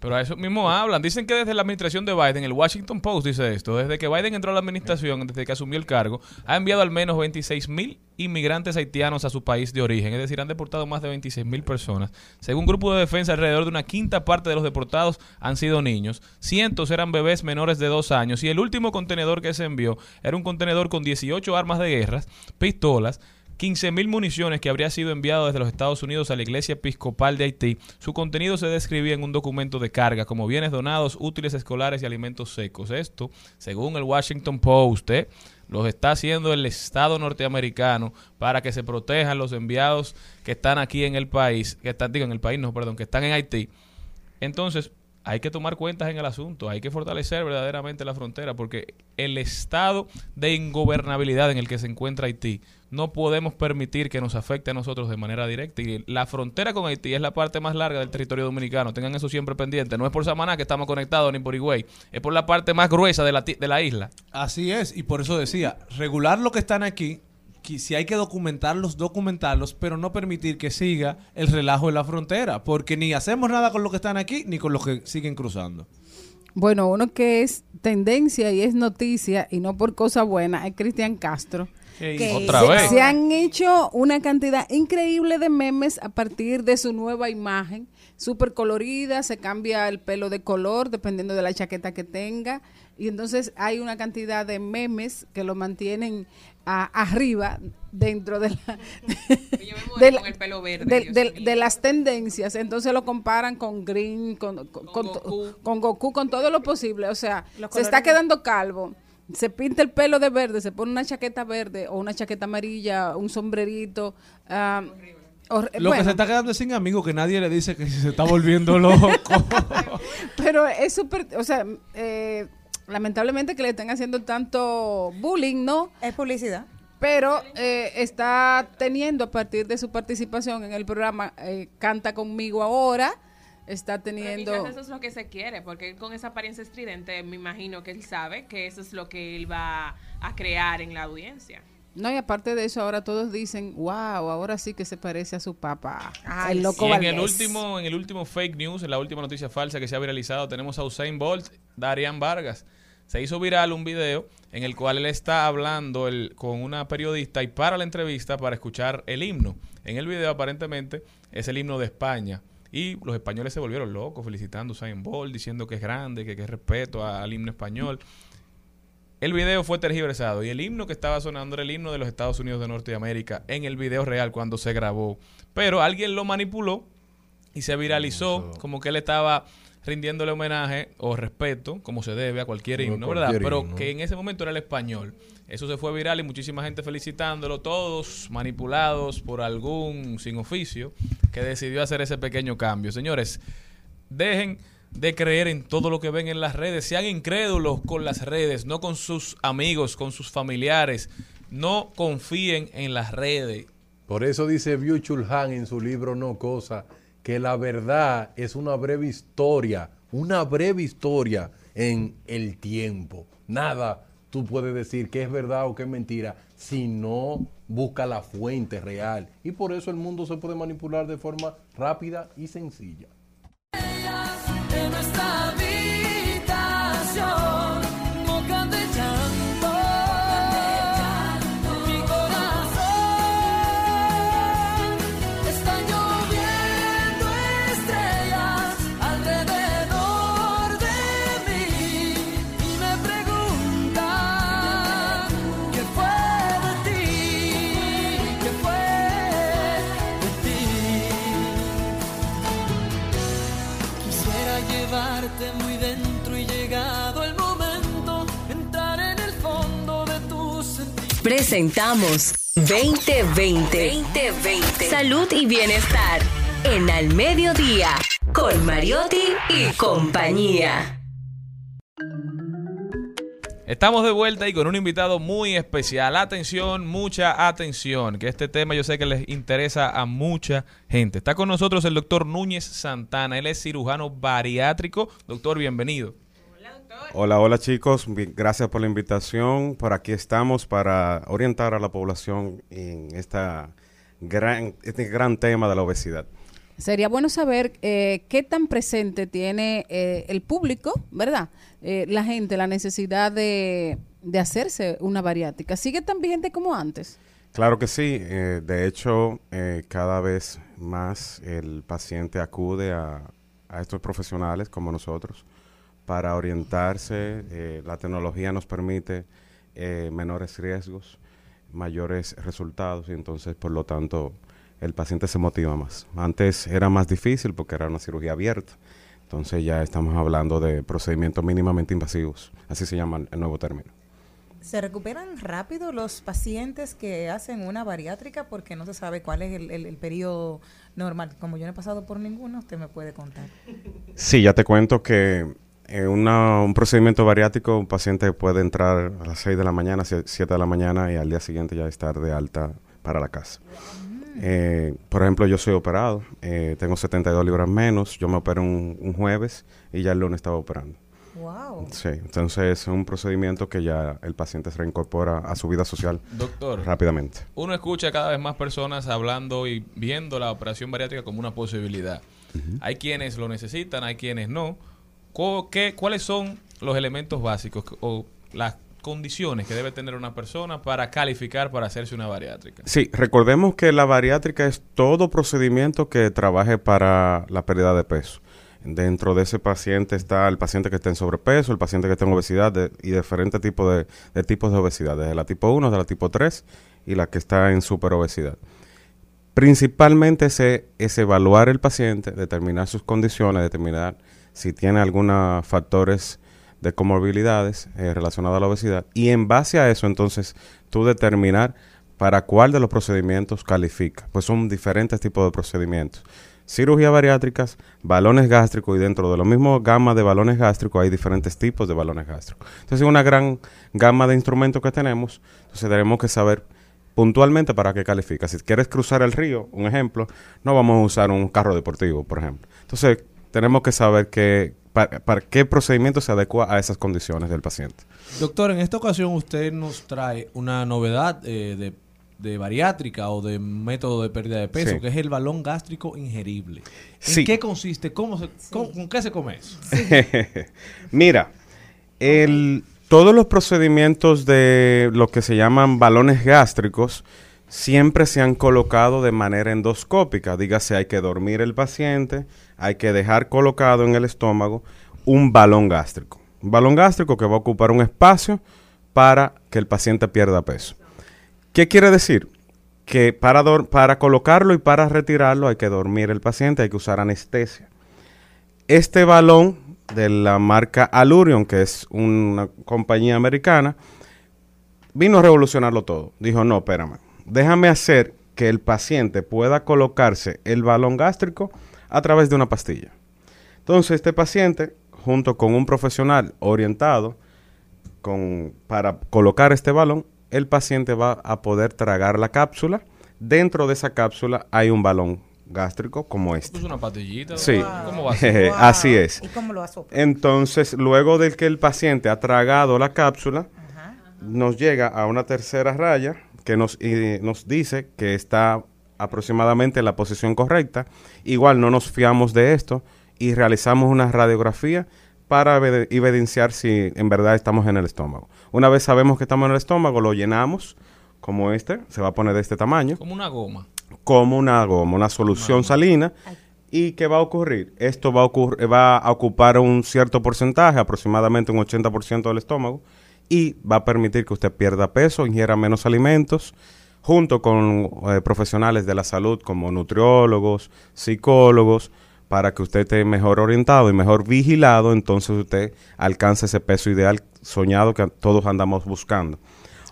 Pero a eso mismo hablan. Dicen que desde la administración de Biden, el Washington Post dice esto, desde que Biden entró a la administración, desde que asumió el cargo, ha enviado al menos 26 mil inmigrantes haitianos a su país de origen. Es decir, han deportado más de 26 mil personas. Según Grupo de Defensa, alrededor de una quinta parte de los deportados han sido niños. Cientos eran bebés menores de dos años. Y el último contenedor que se envió era un contenedor con 18 armas de guerra, pistolas, 15.000 municiones que habría sido enviado desde los Estados Unidos a la Iglesia Episcopal de Haití. Su contenido se describía en un documento de carga como bienes donados, útiles escolares y alimentos secos. Esto, según el Washington Post, ¿eh? los está haciendo el Estado norteamericano para que se protejan los enviados que están aquí en el país, que están, digo, en el país, no, perdón, que están en Haití. Entonces, hay que tomar cuentas en el asunto, hay que fortalecer verdaderamente la frontera, porque el estado de ingobernabilidad en el que se encuentra Haití, no podemos permitir que nos afecte a nosotros de manera directa. Y la frontera con Haití es la parte más larga del territorio dominicano, tengan eso siempre pendiente. No es por Samaná que estamos conectados ni por Higüey, es por la parte más gruesa de la, de la isla. Así es, y por eso decía, regular lo que están aquí, si hay que documentarlos, documentarlos, pero no permitir que siga el relajo de la frontera, porque ni hacemos nada con los que están aquí, ni con los que siguen cruzando. Bueno, uno que es tendencia y es noticia y no por cosa buena es Cristian Castro. ¿Qué que? Otra se, vez. se han hecho una cantidad increíble de memes a partir de su nueva imagen, súper colorida, se cambia el pelo de color dependiendo de la chaqueta que tenga y entonces hay una cantidad de memes que lo mantienen a- arriba dentro de la, de, la- con el pelo verde, de- las tendencias. Entonces lo comparan con Green, con, con, con, con Goku. con todo lo posible. O sea, Los se está quedando calvo. se pinta el pelo de verde, se pone una chaqueta verde o una chaqueta amarilla, un sombrerito. hor- Lo que se está quedando es sin amigos que nadie le dice que se está volviendo loco. Pero es súper, o sea, eh, lamentablemente que le estén haciendo tanto bullying, ¿no? Es publicidad. Pero eh, está teniendo a partir de su participación en el programa eh, Canta conmigo ahora, está Pero teniendo... quizás eso es lo que se quiere, porque él con esa apariencia estridente, me imagino que él sabe que eso es lo que él va a crear en la audiencia. No, y aparte de eso, ahora todos dicen, wow, ahora sí que se parece a su papá, Ay, el loco Y en el Valdés". último, en el último fake news, en la última noticia falsa que se ha viralizado, tenemos a Usain Bolt, Darian Vargas. Se hizo viral un video en el cual él está hablando el- con una periodista y para la entrevista para escuchar el himno. En el video aparentemente es el himno de España. Y los españoles se volvieron locos felicitando a Usain Bolt, diciendo que es grande, que, que es respeto al himno español. El video fue tergiversado y el himno que estaba sonando era el himno de los Estados Unidos de Norteamérica en el video real cuando se grabó. Pero alguien lo manipuló y se viralizó como que él estaba rindiéndole homenaje o respeto, como se debe a cualquier himno, ¿verdad? Pero himno. que en ese momento era el español. Eso se fue viral y muchísima gente felicitándolo, todos manipulados por algún sin oficio que decidió hacer ese pequeño cambio. Señores, dejen de creer en todo lo que ven en las redes. Sean incrédulos con las redes, no con sus amigos, con sus familiares. No confíen en las redes. Por eso dice Chul Han en su libro No Cosa, que la verdad es una breve historia, una breve historia en el tiempo. Nada tú puedes decir que es verdad o que es mentira si no busca la fuente real. Y por eso el mundo se puede manipular de forma rápida y sencilla. Presentamos 2020. 2020. Salud y bienestar. En Al Mediodía. Con Mariotti y compañía. Estamos de vuelta y con un invitado muy especial. Atención, mucha atención, que este tema yo sé que les interesa a mucha gente. Está con nosotros el doctor Núñez Santana. Él es cirujano bariátrico. Doctor, bienvenido. Hola, hola chicos, gracias por la invitación. Por aquí estamos para orientar a la población en esta gran, este gran tema de la obesidad. Sería bueno saber eh, qué tan presente tiene eh, el público, ¿verdad? Eh, la gente, la necesidad de, de hacerse una bariátrica. ¿Sigue tan vigente como antes? Claro que sí, eh, de hecho cada vez más el paciente acude a, a estos profesionales como nosotros para orientarse. eh, la tecnología nos permite eh, menores riesgos, mayores resultados y entonces por lo tanto el paciente se motiva más. Antes era más difícil porque era una cirugía abierta, entonces ya estamos hablando de procedimientos mínimamente invasivos, así se llama el nuevo término. ¿Se recuperan rápido los pacientes que hacen una bariátrica porque no se sabe cuál es el, el- el periodo normal? Como yo no he pasado por ninguno, usted me puede contar. Sí, ya te cuento que en una- un procedimiento bariátrico un paciente puede entrar a las 6 de la mañana, 7 de la mañana y al día siguiente ya estar de alta para la casa. Eh, por ejemplo, yo soy operado, eh, tengo 72 libras menos, yo me opero un, un jueves y ya el lunes estaba operando. Wow. Sí, entonces es un procedimiento que ya el paciente se reincorpora a su vida social Doctor. rápidamente. Uno escucha cada vez más personas hablando y viendo la operación bariátrica como una posibilidad. Hay quienes lo necesitan, hay quienes no. ¿Cuáles son los elementos básicos o las condiciones que debe tener una persona para calificar para hacerse una bariátrica? Sí, recordemos que la bariátrica es todo procedimiento que trabaje para la pérdida de peso. Dentro de ese paciente está el paciente que está en sobrepeso, el paciente que está en obesidad y diferentes tipos de, tipos de obesidad, desde la tipo 1 hasta la tipo 3 y la que está en superobesidad. Principalmente es evaluar el paciente, determinar sus condiciones, determinar si tiene algunos factores de comorbilidades eh, relacionadas a la obesidad y en base a eso entonces tú determinar para cuál de los procedimientos califica. Pues son diferentes tipos de procedimientos. Cirugía bariátricas, balones gástricos y dentro de la misma gama de balones gástricos hay diferentes tipos de balones gástricos. Entonces es una gran gama de instrumentos que tenemos, entonces tenemos que saber puntualmente para qué califica. Si quieres cruzar el río, un ejemplo, no vamos a usar un carro deportivo, por ejemplo. Entonces tenemos que saber que, para, para qué procedimiento se adecua a esas condiciones del paciente. Doctor, en esta ocasión usted nos trae una novedad eh, de, de bariátrica o de método de pérdida de peso, Sí. que es el balón gástrico ingerible. ¿En Sí. qué consiste? ¿Cómo se, cómo- ¿Con qué se come eso? Mira, el, todos los procedimientos de lo que se llaman balones gástricos siempre se han colocado de manera endoscópica. Dígase, hay que dormir el paciente, hay que dejar colocado en el estómago un balón gástrico. Un balón gástrico que va a ocupar un espacio para que el paciente pierda peso. ¿Qué quiere decir? Que para, para colocarlo y para retirarlo hay que dormir el paciente, hay que usar anestesia. Este balón de la marca Alurion, que es una compañía americana, vino a revolucionarlo todo. Dijo, no, espérame, déjame hacer que el paciente pueda colocarse el balón gástrico a través de una pastilla. Entonces, este paciente, junto con un profesional orientado con, para colocar este balón, el paciente va a poder tragar la cápsula. Dentro de esa cápsula hay un balón gástrico como este. ¿Es una patillita? Sí, ¿Cómo va a ser? así es. ¿Y cómo lo? Entonces, luego de que el paciente ha tragado la cápsula, nos llega a una tercera raya que nos, y nos dice que está aproximadamente en la posición correcta. Igual no nos fiamos de esto y realizamos una radiografía para evide- evidenciar si en verdad estamos en el estómago. Una vez sabemos que estamos en el estómago, lo llenamos como este, se va a poner de este tamaño Como una goma. como una goma, una solución salina. ¿Y qué va a ocurrir? Esto va a, ocurr- va a ocupar un cierto porcentaje, aproximadamente un 80% del estómago, y va a permitir que usted pierda peso, ingiera menos alimentos, junto con eh, profesionales de la salud como nutriólogos, psicólogos, para que usted esté mejor orientado y mejor vigilado, entonces usted alcance ese peso ideal soñado que todos andamos buscando.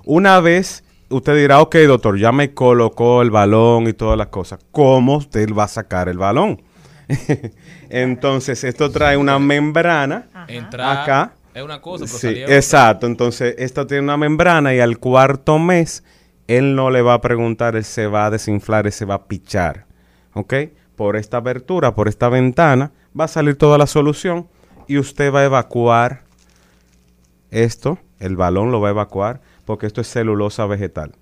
Una vez usted dirá, ok, doctor, ya me colocó el balón y todas las cosas. ¿Cómo usted va a sacar el balón? Entonces, esto trae una membrana acá. Es una cosa, pero Sí, exacto. Entonces, esto tiene una membrana y al cuarto mes, él no le va a preguntar, él se va a desinflar, él se va a pichar. ¿Ok? Por esta abertura, por esta ventana, va a salir toda la solución y usted va a evacuar esto, el balón lo va a evacuar, porque esto es celulosa vegetal.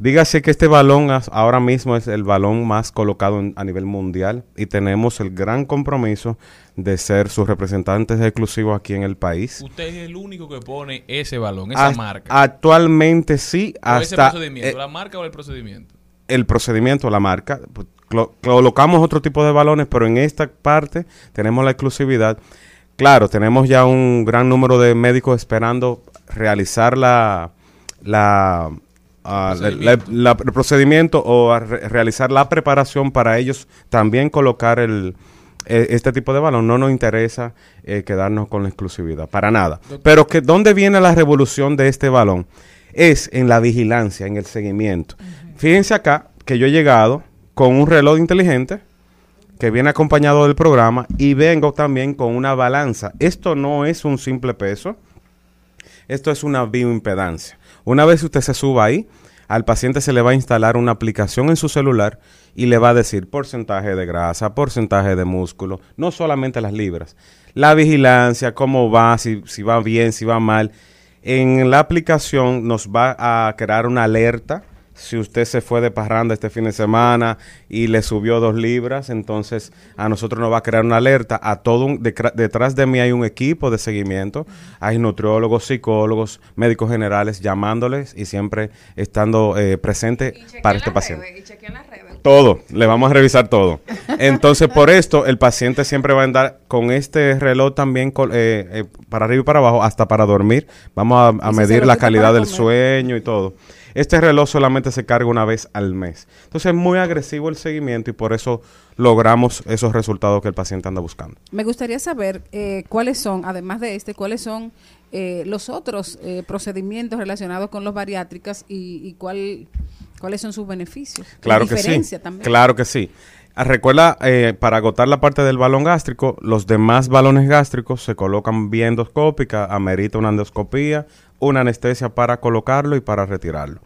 Dígase que este balón ahora mismo es el balón más colocado en- a nivel mundial y tenemos el gran compromiso de ser sus representantes exclusivos aquí en el país. Usted es el único que pone ese balón, esa marca. Actualmente sí, o ese hasta procedimiento, eh, la marca o el procedimiento. el procedimiento, la marca. pues, colocamos otro tipo de balones, pero en esta parte tenemos la exclusividad. Claro, tenemos ya un gran número de médicos esperando realizar la, la, la- la- la- el procedimiento o a re- realizar la preparación para ellos también colocar el, eh, este tipo de balón. No nos interesa eh, quedarnos con la exclusividad, para nada. Pero que ¿dónde viene la revolución de este balón? Es en la vigilancia, en el seguimiento. Fíjense acá que yo he llegado con un reloj inteligente que viene acompañado del programa y vengo también con una balanza. Esto no es un simple peso, esto es una bioimpedancia. Una vez usted se suba ahí, al paciente se le va a instalar una aplicación en su celular y le va a decir porcentaje de grasa, porcentaje de músculo, no solamente las libras, la vigilancia, cómo va, si, si va bien, si va mal. En la aplicación nos va a crear una alerta si usted se fue de parranda este fin de semana y le subió dos libras, entonces a nosotros nos va a crear una alerta. A todo un- detrás de mí hay un equipo de seguimiento, hay nutriólogos, psicólogos, médicos generales llamándoles y siempre estando eh, presente para este paciente. Y. Todo, le vamos a revisar todo. Entonces, por esto, el paciente siempre va a andar con este reloj también eh, eh, para arriba y para abajo, hasta para dormir. Vamos a, medir la calidad del comer. sueño y todo. Este reloj solamente se carga una vez al mes. Entonces es muy agresivo el seguimiento y por eso logramos esos resultados que el paciente anda buscando. Me gustaría saber eh, cuáles son, además de este, cuáles son eh, los otros eh, procedimientos relacionados con los bariátricas y, y cuál, cuáles son sus beneficios. La Claro que sí. también. Claro que sí. Ah, Recuerda, eh, para agotar la parte del balón gástrico, los demás balones gástricos se colocan vía endoscópica, amerita una endoscopía, una anestesia para colocarlo y para retirarlo.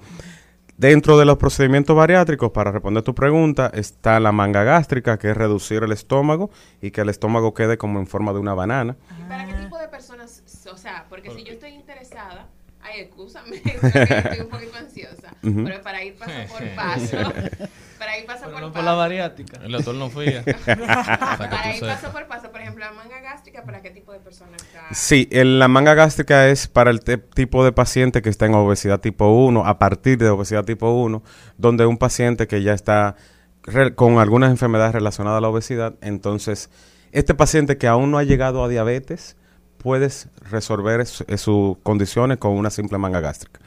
Dentro de los procedimientos bariátricos, para responder tu pregunta, está la manga gástrica, que es reducir el estómago y que el estómago quede como en forma de una banana. ¿Y para qué tipo de personas? O sea, porque si yo estoy interesada, ay, escúchame, estoy un poquito ansiosa, pero para ir paso por paso, para por no paso. por la bariátrica. El doctor no fía. Para ir paso por paso, por ejemplo, la manga gástrica, ¿para qué tipo de personas está? Sí, el- la manga gástrica es para el tipo de paciente que está en obesidad tipo 1, a partir de obesidad tipo 1, donde un paciente que ya está con algunas enfermedades relacionadas a la obesidad, entonces este paciente que aún no ha llegado a diabetes, puedes resolver su- eh, sus condiciones con una simple manga gástrica.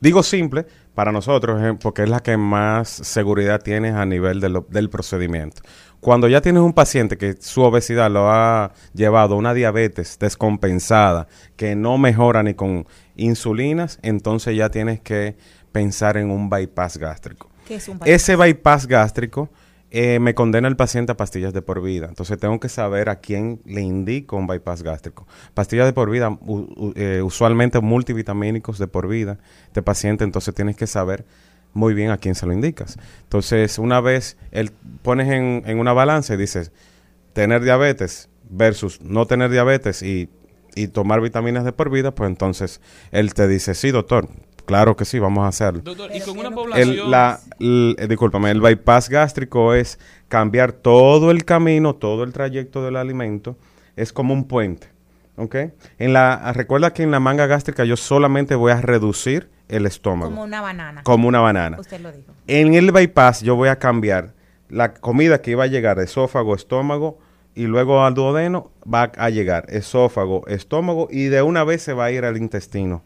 Digo simple para nosotros porque es la que más seguridad tienes a nivel de lo- del procedimiento. Cuando ya tienes un paciente que su obesidad lo ha llevado a una diabetes descompensada, que no mejora ni con insulinas, entonces ya tienes que pensar en un bypass gástrico. ¿Qué es un bypass? Ese bypass gástrico eh, me condena al paciente a pastillas de por vida. Entonces tengo que saber a quién le indico un bypass gástrico. Pastillas de por vida, eh, usualmente multivitamínicos de por vida de paciente, entonces tienes que saber muy bien a quién se lo indicas. Entonces, una vez el, pones en, en una balanza y dices, tener diabetes versus no tener diabetes y, y tomar vitaminas de por vida, pues entonces él te dice, sí, doctor, claro que sí, vamos a hacerlo. Doctor, y con una población... El, la, l- eh, discúlpame, el bypass gástrico es cambiar todo el camino, todo el trayecto del alimento, es como un puente, ¿ok? En la, recuerda que en la manga gástrica yo solamente voy a reducir el estómago, Como una banana. como una banana. Usted lo dijo. En el bypass yo voy a cambiar la comida que iba a llegar de esófago, estómago y luego al duodeno va a llegar esófago, estómago y de una vez se va a ir al intestino.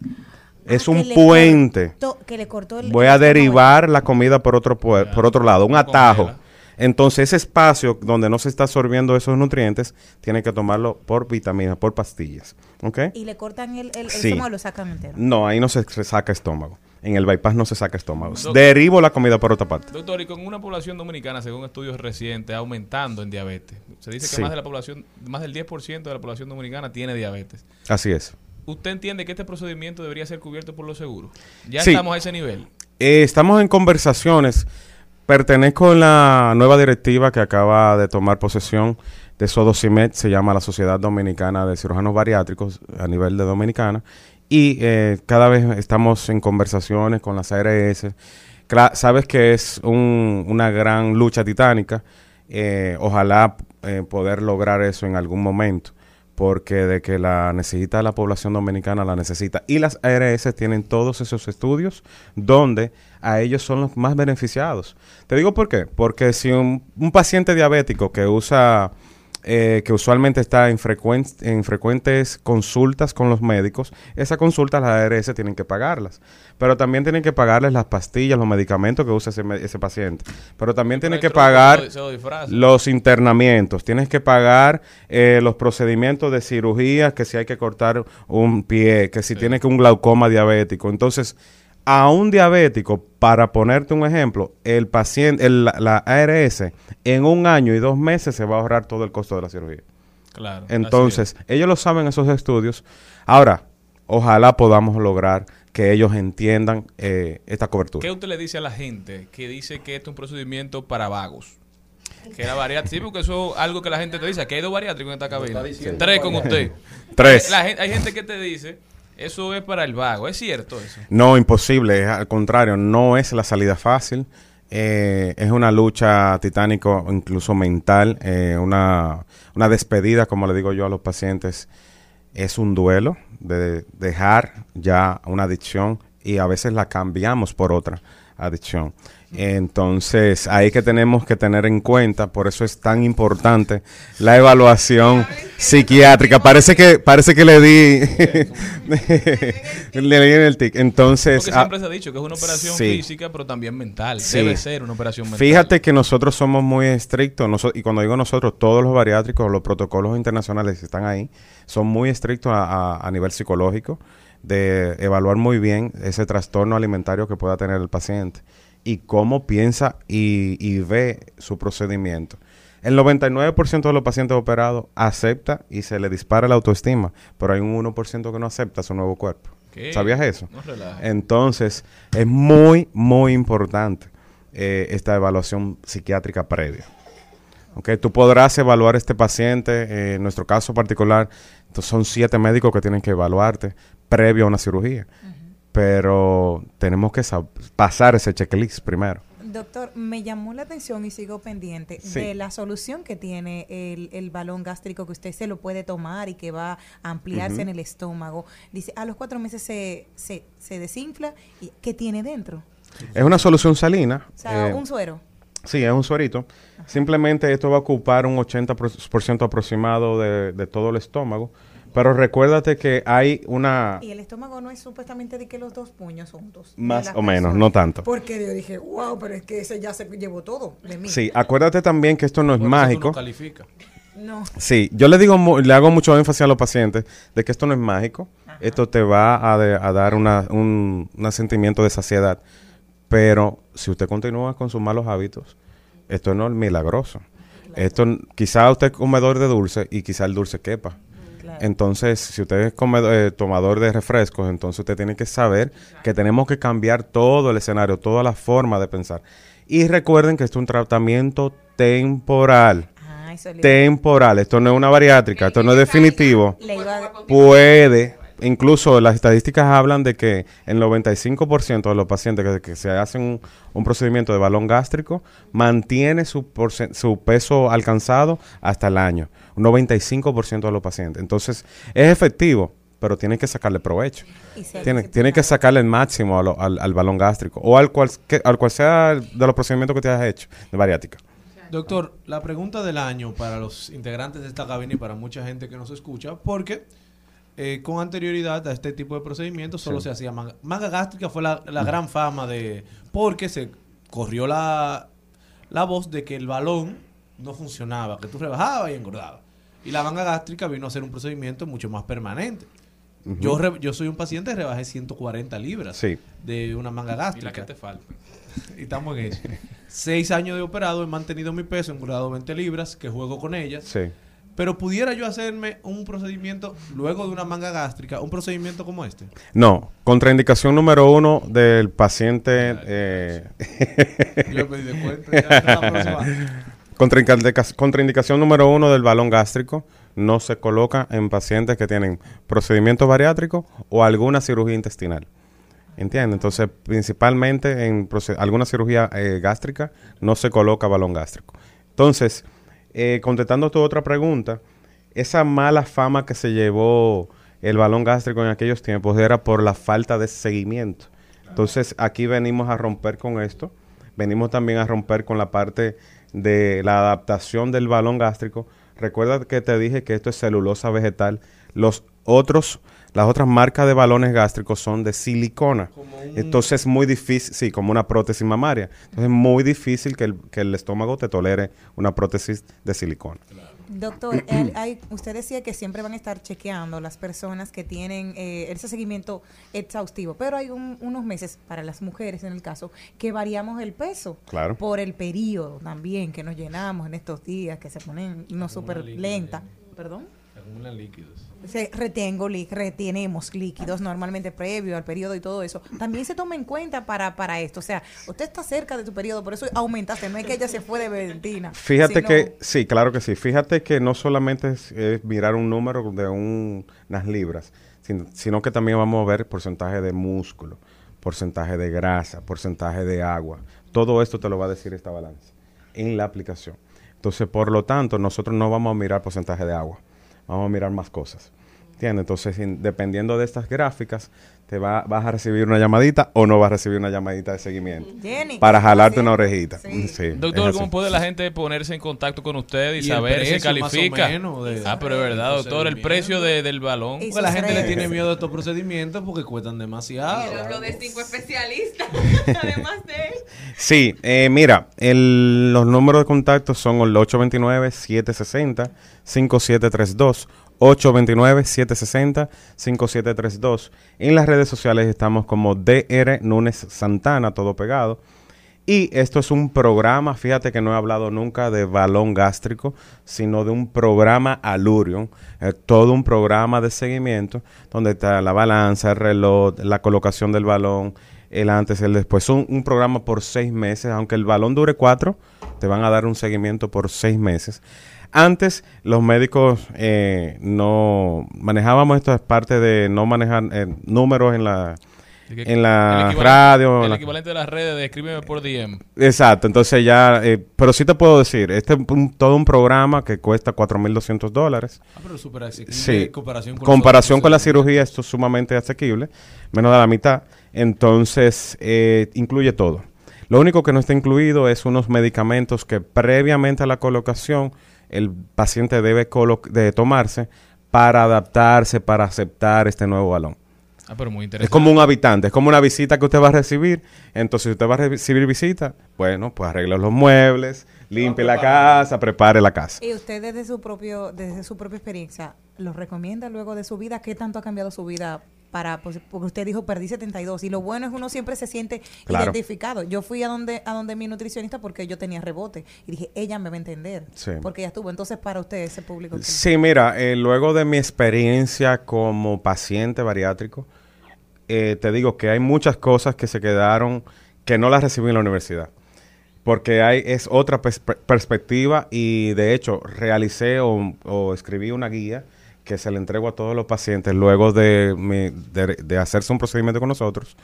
Es Ah, un que puente. cortó- que le cortó el- Voy a derivar la comida por otro pue- por otro lado, un atajo. Entonces ese espacio donde no se está absorbiendo esos nutrientes tiene que tomarlo por vitaminas, por pastillas, ¿ok? Y le cortan el, el, el Sí. estómago lo sacan entero. No, ahí no se, se saca estómago. En el bypass no se saca estómago. Derivo la comida por otra parte. Doctor, y con una población dominicana, según estudios recientes, aumentando en diabetes. Se dice que Sí. más de la población, más del 10% de la población dominicana tiene diabetes. Así es. ¿Usted entiende que este procedimiento debería ser cubierto por los seguros? Ya Sí. estamos a ese nivel. Eh, estamos en conversaciones. Pertenezco a la nueva directiva que acaba de tomar posesión de Sodocimet, se llama la Sociedad Dominicana de Cirujanos Bariátricos a nivel de Dominicana. Y eh, cada vez estamos en conversaciones con las ARS. Cla- sabes que es un- una gran lucha titánica. Eh, ojalá eh, poder lograr eso en algún momento porque de que la necesita la población dominicana, la necesita. Y las ARS tienen todos esos estudios donde a ellos son los más beneficiados. Te digo por qué. Porque si un, un paciente diabético que usa, eh, que usualmente está en, frecuen- en frecuentes consultas con los médicos, esas consultas las ARS tienen que pagarlas. Pero también tienen que pagarles las pastillas, los medicamentos que usa ese, ese paciente. Pero también tienen que pagar los internamientos, tienes que pagar eh, los procedimientos de cirugía, que si hay que cortar un pie, que si tiene que un glaucoma diabético. Entonces, a un diabético, para ponerte un ejemplo, el paciente, el- la, la ARS, en un año y dos meses se va a ahorrar todo el costo de la cirugía. Claro. Entonces, ellos lo saben esos estudios. Ahora, ojalá podamos lograr que ellos entiendan eh, esta cobertura. ¿Qué usted le dice a la gente que dice que esto es un procedimiento para vagos? Que era bariátrico. Sí, porque eso es algo que la gente te dice. Que hay dos bariátricos en esta cabina. Tres con usted. Tres. La hay gente que te dice, eso es para el vago. ¿Es cierto eso? No, imposible. Al contrario, no es la salida fácil. Eh, es una lucha titánico, incluso mental. eh, una, una despedida, como le digo yo a los pacientes. Es un duelo de dejar ya una adicción y a veces la cambiamos por otra adicción. Entonces, ahí que tenemos que tener en cuenta, por eso es tan importante la evaluación psiquiátrica. Parece que parece que le di le di en el tic. Entonces, Porque ah, siempre se ha dicho que es una operación sí. física, pero también mental. Sí. Debe ser una operación mental. Fíjate que nosotros somos muy estrictos, y cuando digo nosotros, todos los bariátricos, los protocolos internacionales que están ahí, son muy estrictos a, a- a nivel psicológico, de evaluar muy bien ese trastorno alimentario que pueda tener el paciente y cómo piensa y, y ve su procedimiento. El 99% de los pacientes operados acepta y se le dispara la autoestima, pero hay un 1% que no acepta su nuevo cuerpo. ¿Qué? ¿Sabías eso? No. Entonces, es muy, muy importante eh, esta evaluación psiquiátrica previa. ¿Ok? Tú podrás evaluar a este paciente, eh, en nuestro caso particular, son siete médicos que tienen que evaluarte previo a una cirugía. Pero tenemos que pasar ese checklist primero. Doctor, me llamó la atención y sigo pendiente Sí. de la solución que tiene el, el balón gástrico que usted se lo puede tomar y que va a ampliarse en el estómago. Dice, a los cuatro meses se, se, se desinfla. y ¿Qué tiene dentro? Es una solución salina. O sea, eh, un suero. Sí, es un suerito. Simplemente esto va a ocupar un 80% aproximado de, de todo el estómago. Pero recuérdate que hay una... Y el estómago no es supuestamente de que los dos puños juntos. Más o menos, no tanto. Porque yo dije, wow, pero es que ese ya se llevó todo de mí. Sí, acuérdate también que esto no es mágico. califica. No. Sí, yo le digo, le hago mucho énfasis a los pacientes de que esto no es mágico. Esto te va a, de- a dar una, un, un sentimiento de saciedad. Pero si usted continúa con sus malos hábitos, esto no es milagroso. Esto, quizá usted es comedor de dulce y quizá el dulce quepa. Entonces, si usted es comedor- eh, tomador de refrescos, entonces usted tiene que saber que tenemos que cambiar todo el escenario, toda la forma de pensar. Y recuerden que esto es un tratamiento temporal. Ah, eso Temporal. Esto no es una bariátrica, esto no es definitivo. Puede, incluso las estadísticas hablan de que el 95% de los pacientes que, que se hacen un, un procedimiento de balón gástrico mantiene su, su peso alcanzado hasta el año. Un 95% de los pacientes. Entonces, es efectivo, pero tiene que sacarle provecho. Y se- Tiene, se tiene que sacarle el máximo a lo- al, al balón gástrico o al cual, que- al cual sea de los procedimientos que te hayas hecho de bariátrica. Doctor, la pregunta del año para los integrantes de esta cabina y para mucha gente que nos escucha, porque eh, con anterioridad a este tipo de procedimientos solo Sí. se hacía manga, manga gástrica, fue la, la gran fama de... porque se corrió la, la voz de que el balón no funcionaba, que tú rebajabas y engordabas. Y la manga gástrica vino a ser un procedimiento mucho más permanente. Yo, re- yo soy un paciente que rebajé 140 libras Sí. de una manga Y gástrica. la que te falta. Y estamos en eso. Seis años de operado, he mantenido mi peso, he engordado 20 libras, que juego con ellas. Sí. Pero pudiera yo hacerme un procedimiento, luego de una manga gástrica, un procedimiento como este. No, contraindicación número uno del paciente. eh, Yo me di de cuenta, ya está la próxima. contraindica- contraindicación número uno del balón gástrico no se coloca en pacientes que tienen procedimiento bariátrico o alguna cirugía intestinal. ¿Entiendes? Entonces, principalmente en alguna cirugía eh, gástrica no se coloca balón gástrico. Entonces, eh, contestando tu otra pregunta, esa mala fama que se llevó el balón gástrico en aquellos tiempos era por la falta de seguimiento. Entonces, aquí venimos a romper con esto. Venimos también a romper con la parte de la adaptación del balón gástrico. Recuerda que te dije que esto es celulosa vegetal. Los otros, las otras marcas de balones gástricos son de silicona. Entonces es muy difícil, sí, como una prótesis mamaria. Entonces es muy difícil que el, que el estómago te tolere una prótesis de silicona. Doctor, él- hay- usted decía que siempre van a estar chequeando las personas que tienen eh, ese seguimiento exhaustivo, pero hay un- unos meses para las mujeres en el caso que variamos el peso Claro. por el periodo también que nos llenamos en estos días que se ponen no súper lenta. ¿Perdón? Se acumulan líquidos. Se retengo, lí- retenemos líquidos normalmente previo al periodo y todo eso. También se toma en cuenta para, para esto. O sea, usted está cerca de tu periodo, por eso aumentaste. No es que ella se fue de Valentina. Fíjate sino- que, sí, claro que sí. Fíjate que no solamente es, es mirar un número de un- unas libras, sino, sino que también vamos a ver porcentaje de músculo, porcentaje de grasa, porcentaje de agua. Todo esto te lo va a decir esta balanza en la aplicación. Entonces, por lo tanto, nosotros no vamos a mirar porcentaje de agua, vamos a mirar más cosas. ¿Entiendes? Entonces, dependiendo de estas gráficas, te va, vas a recibir una llamadita o no vas a recibir una llamadita de seguimiento. Jenny, para ¿cómo jalarte una orejita. Sí. Sí, Doctor, ¿cómo puede la gente ponerse en contacto con usted y, Y saber si califica? de- ah, pero es verdad, doctor, el precio de- del balón. Y Porque la gente le tiene miedo a estos procedimientos porque cuestan demasiado. Pero hablo de cinco especialistas, además de él. Sí, eh, mira, el- los números de contacto son el 829-760-5732. 829-760-5732. En las redes sociales estamos como DR Núñez Santana, todo pegado. Y esto es un programa, fíjate que no he hablado nunca de balón gástrico, sino de un programa Alurion, todo un programa de seguimiento donde está la balanza, el reloj, la colocación del balón, el antes, el después. Un, un programa por seis meses, aunque el balón dure cuatro, te van a dar un seguimiento por seis meses. Antes los médicos eh, no manejábamos esto es parte de no manejar eh, números en la que- en la el radio. El la- equivalente de las redes de escríbeme por DM. Exacto, entonces ya, eh, pero sí te puedo decir, este es un- todo un programa que cuesta 4.200 dólares. Ah, pero súper asequible Sí, comparación con comparación con la cirugía, esto es sumamente asequible, menos de la mitad. Entonces, eh, incluye todo. Lo único que no está incluido es unos medicamentos que previamente a la colocación el paciente debe de tomarse para adaptarse, para aceptar este nuevo balón. Ah, pero muy interesante. Es como un habitante, es como una visita que usted va a recibir. Entonces, si usted va a recibir visita, bueno, pues arregle los muebles, limpie la casa, prepare la casa. Y usted desde su propio, desde su propia experiencia, ¿lo recomienda luego de su vida? ¿Qué tanto ha cambiado su vida para, pues, porque usted dijo perdí 72 y lo bueno es uno siempre se siente Claro. identificado. Yo fui a donde, a donde mi nutricionista porque yo tenía rebote y dije, ella me va a entender, Sí. porque ella estuvo. Entonces, para usted, ese público. Sí, mira, eh, luego de mi experiencia como paciente bariátrico, eh, te digo que hay muchas cosas que se quedaron que no las recibí en la universidad. Porque hay, es otra pers- perspectiva y de hecho realicé o, o escribí una guía que se le entrego a todos los pacientes luego de, mi- de, de hacerse un procedimiento con nosotros,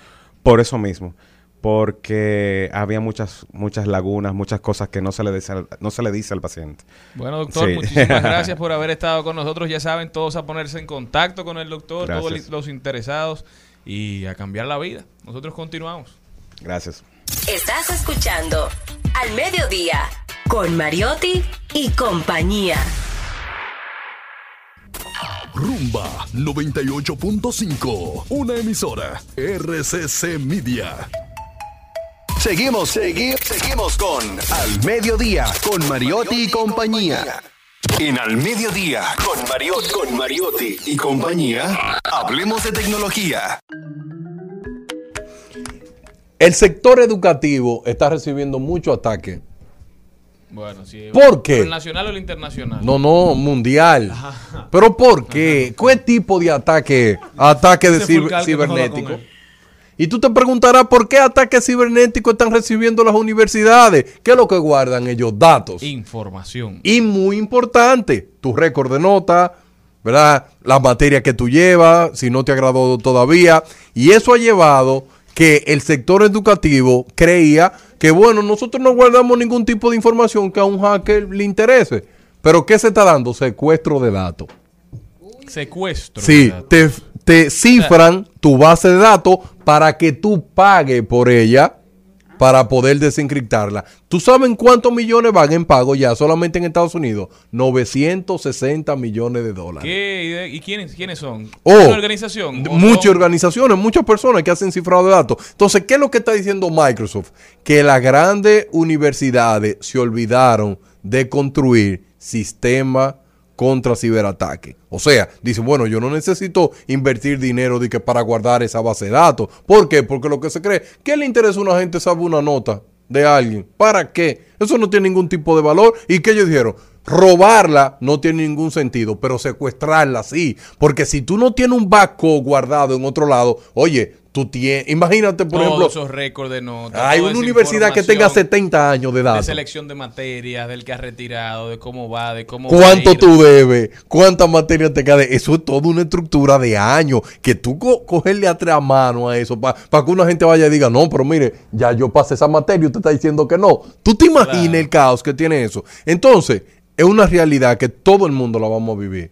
por eso mismo, porque había muchas muchas lagunas, muchas cosas que no se le dice al, no se le dice al paciente. Bueno, doctor, Sí. muchísimas gracias por haber estado con nosotros. Ya saben, todos a ponerse en contacto con el doctor, todos los interesados y a cambiar la vida. Nosotros continuamos. Gracias. Estás escuchando Al Mediodía con Mariotti y compañía. Rumba 98.5, una emisora RCC Media. Seguimos, seguimos, seguimos con Al Mediodía, con Mariotti y compañía. En Al Mediodía, con Mariotti, con Mariotti y compañía, hablemos de tecnología. El sector educativo está recibiendo mucho ataque. Bueno, sí. ¿Por qué? ¿El nacional o el internacional? No, no, mundial. ¿Pero por qué? ¿Qué tipo de ataque? Ataque de ciber- cibernético. Y tú te preguntarás por qué ataques cibernéticos están recibiendo las universidades. ¿Qué es lo que guardan ellos? Datos. Información. Y muy importante, tu récord de nota, ¿verdad? La materia que tú llevas, si no te ha graduado todavía. Y eso ha llevado que el sector educativo creía que, bueno, nosotros no guardamos ningún tipo de información que a un hacker le interese. Pero ¿qué se está dando? Secuestro de datos. Secuestro. Sí, te, te cifran tu base de datos para que tú pagues por ella para poder desencriptarla. ¿Tú sabes en cuántos millones van en pago ya solamente en Estados Unidos? 960 millones de dólares. ¿Qué? ¿Y, quiénes, quiénes son? Oh, ¿Una Muchas son- organizaciones, muchas personas que hacen cifrado de datos. Entonces, ¿qué es lo que está diciendo Microsoft? Que las grandes universidades se olvidaron de construir sistemas contra ciberataque. O sea, dice, bueno, yo no necesito invertir dinero de que para guardar esa base de datos. ¿Por qué? Porque lo que se cree, ¿qué le interesa a una gente saber una nota de alguien? ¿Para qué? Eso no tiene ningún tipo de valor. ¿Y qué ellos dijeron? Robarla no tiene ningún sentido, pero secuestrarla sí. Porque si tú no tienes un backup guardado en otro lado, oye, tú tienes, imagínate, por Todos ejemplo, esos récords de notas. hay una universidad que tenga información 70 años de De datos. selección de materias, del que ha retirado, de cómo va, de cómo va ¿Cuánto ir. tú debes? ¿Cuántas materias te quedan? Eso es toda una estructura de años. Que tú co- cogerle a tres mano a eso para que una gente vaya y diga, no, pero mire, ya yo pasé esa materia y usted está diciendo que no. ¿Tú te imaginas Claro. el caos que tiene eso? Entonces, es una realidad que todo el mundo la vamos a vivir.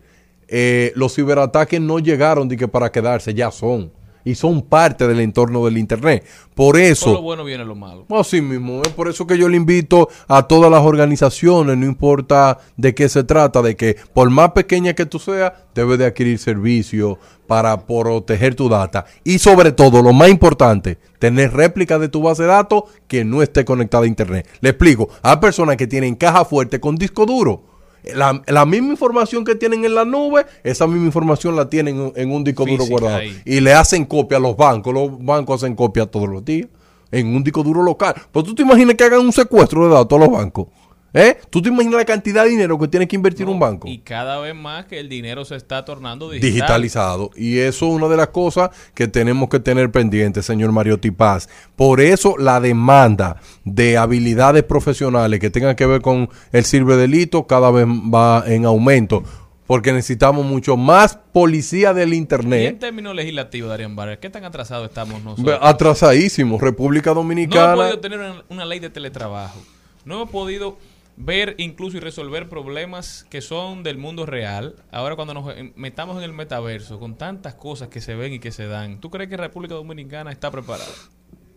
eh, los ciberataques no llegaron de que para quedarse, ya son. Y son parte del entorno del Internet. Por Por eso... lo bueno viene lo malo. Así mismo, es por eso que yo le invito a todas las organizaciones, no importa de qué se trata, de que por más pequeña que tú seas, debes de adquirir servicios para proteger tu data. Y sobre todo, lo más importante, tener réplica de tu base de datos que no esté conectada a Internet. Le explico, hay personas que tienen caja fuerte con disco duro. La, la misma información que tienen en la nube, esa misma información la tienen en, un disco duro guardado. ahí. Y le hacen copia a los bancos. Los bancos hacen copia todos los días en un disco duro local. Pero tú te imaginas que hagan un secuestro de datos a los bancos. ¿Eh? ¿Tú te imaginas la cantidad de dinero que tiene que invertir un banco? Y cada vez más que el dinero se está tornando digital. digitalizado. Y eso es una de las cosas que tenemos que tener pendiente, señor Mario Tipaz. Por eso la demanda de habilidades profesionales que tengan que ver con el ciberdelito cada vez va en aumento. Porque necesitamos mucho más policía del Y en Internet. términos legislativos, Darían Barrer, ¿qué tan atrasados estamos nosotros? Atrasadísimos. República No hemos Dominicana. podido tener una, una ley de teletrabajo. No hemos podido ver incluso y resolver problemas que son del mundo real. Ahora cuando nos eh, metamos en el metaverso, con tantas cosas que se ven y que se dan, ¿tú crees que República Dominicana está preparada?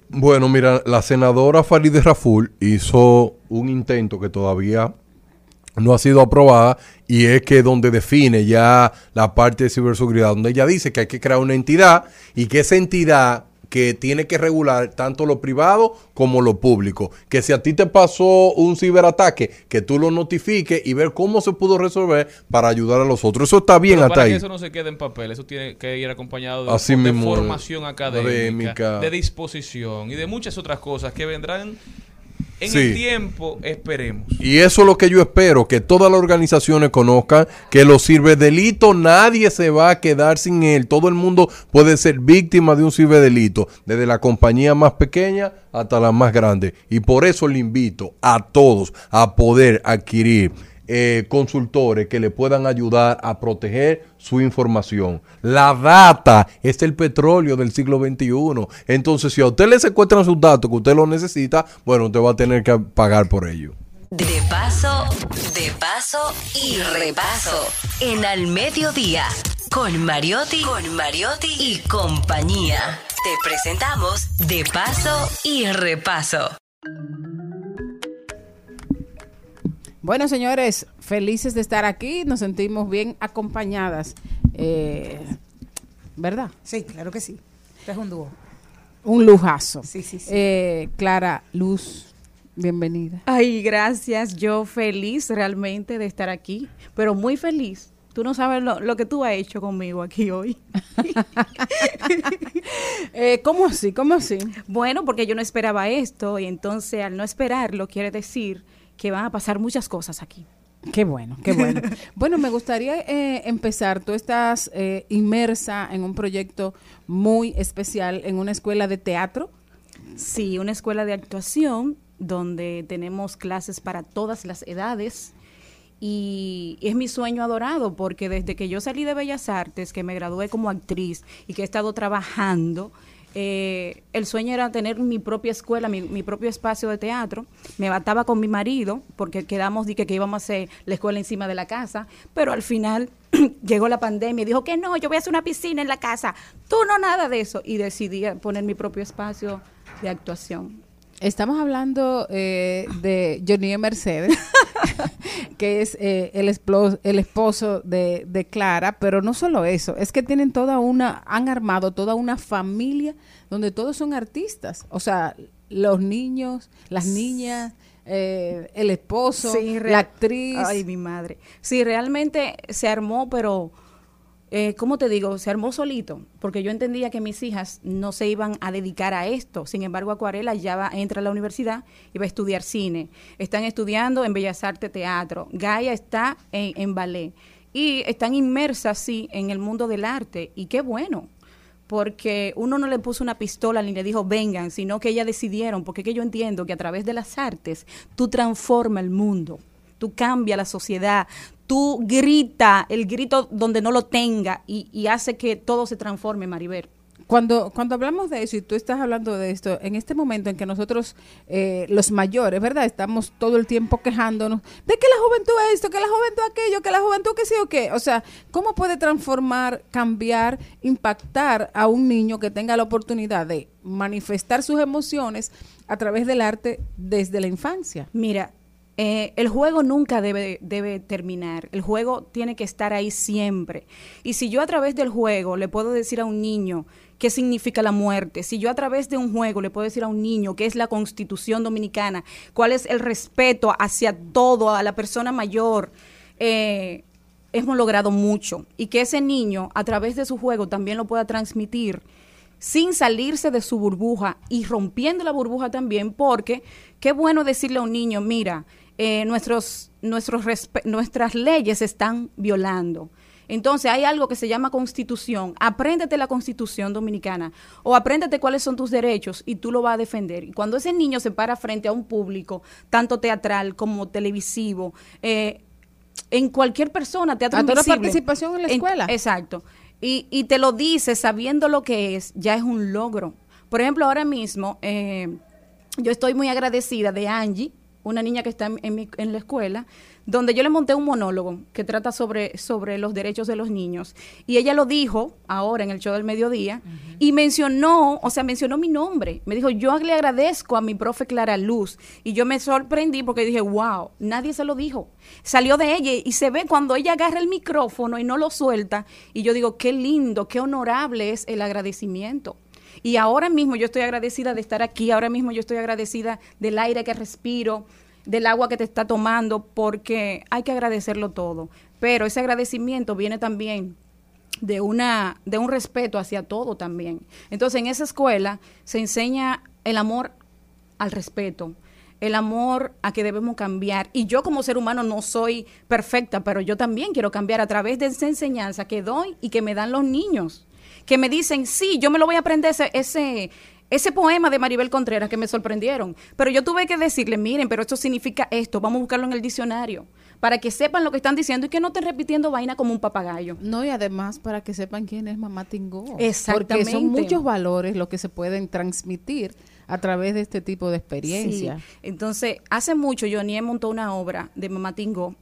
Bueno, mira, la senadora Farideh Raful hizo un intento que todavía no ha sido aprobada y es que donde define ya la parte de ciberseguridad, donde ella dice que hay que crear una entidad y que esa entidad que tiene que regular tanto lo privado como lo público. Que si a ti te pasó un ciberataque, que tú lo notifiques y ver cómo se pudo resolver para ayudar a los otros. Eso está bien Pero hasta para que ahí. eso no se quede en papel, eso tiene que ir acompañado de, Así de formación académica, académica. de disposición y de muchas otras cosas que vendrán en Sí. el tiempo, esperemos. Y eso es lo que yo espero, que todas las organizaciones conozcan que los ciberdelito nadie se va a quedar sin él. Todo el mundo puede ser víctima de un ciberdelito, desde la compañía más pequeña hasta la más grande. Y por eso le invito a todos a poder adquirir eh, consultores que le puedan ayudar a proteger su información. La data es el petróleo del siglo XXI. Entonces, si a usted le secuestran sus datos que usted lo necesita, bueno, usted va a tener que pagar por ello. De paso, de paso y repaso. En Al Mediodía. Con Mariotti, con Mariotti y compañía. Te presentamos De paso y repaso. Bueno, señores, felices de estar aquí. Nos sentimos bien acompañadas. Eh, ¿Verdad? Sí, claro que sí. Este es un dúo. Un lujazo. Sí, sí, sí. Eh, Clara Luz, bienvenida. Ay, gracias. Yo feliz realmente de estar aquí, pero muy feliz. Tú no sabes lo, lo que tú has hecho conmigo aquí hoy. Eh, ¿Cómo así? ¿Cómo así? Bueno, porque yo no esperaba esto y entonces al no esperarlo quiere decir que van a pasar muchas cosas aquí. Qué bueno, qué bueno. bueno, me gustaría eh, empezar. Tú estás eh, inmersa en un proyecto muy especial en una escuela de teatro. Sí, una escuela de actuación donde tenemos clases para todas las edades. Y es mi sueño adorado porque desde que yo salí de Bellas Artes, que me gradué como actriz y que he estado trabajando, eh, el sueño era tener mi propia escuela, mi, mi propio espacio de teatro. Me bataba con mi marido porque quedamos de que, que íbamos a hacer la escuela encima de la casa, pero al final llegó la pandemia y dijo que no, yo voy a hacer una piscina en la casa. Tú no nada de eso. Y decidí poner mi propio espacio de actuación. Estamos hablando eh, de Johnny Mercedes, que es eh, el, esplo- el esposo de, de Clara, pero no solo eso, es que tienen toda una, han armado toda una familia donde todos son artistas, o sea, los niños, las niñas, eh, el esposo, Sí, la actriz. Ay, mi madre. Sí, realmente se armó, pero, eh, ¿cómo te digo? Se armó solito, porque yo entendía que mis hijas no se iban a dedicar a esto. Sin embargo, Acuarela ya va, entra a la universidad y va a estudiar cine. Están estudiando en Bellas Artes Teatro. Gaia está en, ballet. Y están inmersas, sí, en el mundo del arte. Y qué bueno porque uno no le puso una pistola ni le dijo vengan, sino que ellas decidieron, porque que yo entiendo que a través de las artes tú transformas el mundo, tú cambias la sociedad, tú grita el grito donde no lo tenga y, y hace que todo se transforme, Maribel. cuando, cuando hablamos de eso y tú estás hablando de esto, en este momento en que nosotros, eh, los mayores, ¿verdad? Estamos todo el tiempo quejándonos de que la juventud es esto, que la juventud aquello, que la juventud que sí o qué. O sea, ¿cómo puede transformar, cambiar, impactar a un niño que tenga la oportunidad de manifestar sus emociones a través del arte desde la infancia? Mira, eh, el juego nunca debe, debe terminar. El juego tiene que estar ahí siempre. Y si yo a través del juego le puedo decir a un niño qué significa la muerte, si yo a través de un juego le puedo decir a un niño qué es la constitución dominicana, cuál es el respeto hacia todo, a la persona mayor, eh, hemos logrado mucho. Y que ese niño a través de su juego también lo pueda transmitir sin salirse de su burbuja y rompiendo la burbuja también, porque qué bueno decirle a un niño, mira, eh, nuestros, nuestros nuestras leyes se están violando. Entonces hay algo que se llama constitución. Apréndete la constitución dominicana o apréndete cuáles son tus derechos y tú lo vas a defender. Y cuando ese niño se para frente a un público, tanto teatral como televisivo, eh, en cualquier persona, teatro A toda participación en la escuela. exacto. Y, y te lo dice sabiendo lo que es, ya es un logro. Por ejemplo, ahora mismo, eh, yo estoy muy agradecida de Angie, una niña que está en, mi- en la escuela, donde yo le monté un monólogo que trata sobre, sobre los derechos de los niños. Y ella lo dijo ahora en el show del mediodía y mencionó, o sea, mencionó mi nombre. Me dijo, yo le agradezco a mi profe Clara Luz. Y yo me sorprendí porque dije, wow, nadie se lo dijo. Salió de ella y se ve cuando ella agarra el micrófono y no lo suelta. Y yo digo, qué lindo, qué honorable es el agradecimiento. Y ahora mismo yo estoy agradecida de estar aquí, ahora mismo yo estoy agradecida del aire que respiro, del agua que te está tomando, porque hay que agradecerlo todo. Pero ese agradecimiento viene también de una de un respeto hacia todo también. Entonces, en esa escuela se enseña el amor al respeto, el amor a que debemos cambiar. Y yo como ser humano no soy perfecta, pero yo también quiero cambiar a través de esa enseñanza que doy y que me dan los niños, que me dicen, sí, yo me lo voy a aprender ese, ese, ese poema de Maribel Contreras que me sorprendieron. Pero yo tuve que decirle, miren, pero esto significa esto, vamos a buscarlo en el diccionario, para que sepan lo que están diciendo y que no estén repitiendo vaina como un papagayo. No, y además para que sepan quién es Mamá Tingó. Porque Exactamente. son muchos valores los que se pueden transmitir a través de este tipo de experiencia. Sí. Entonces, hace mucho Johnny montó una obra de Mamá Tingó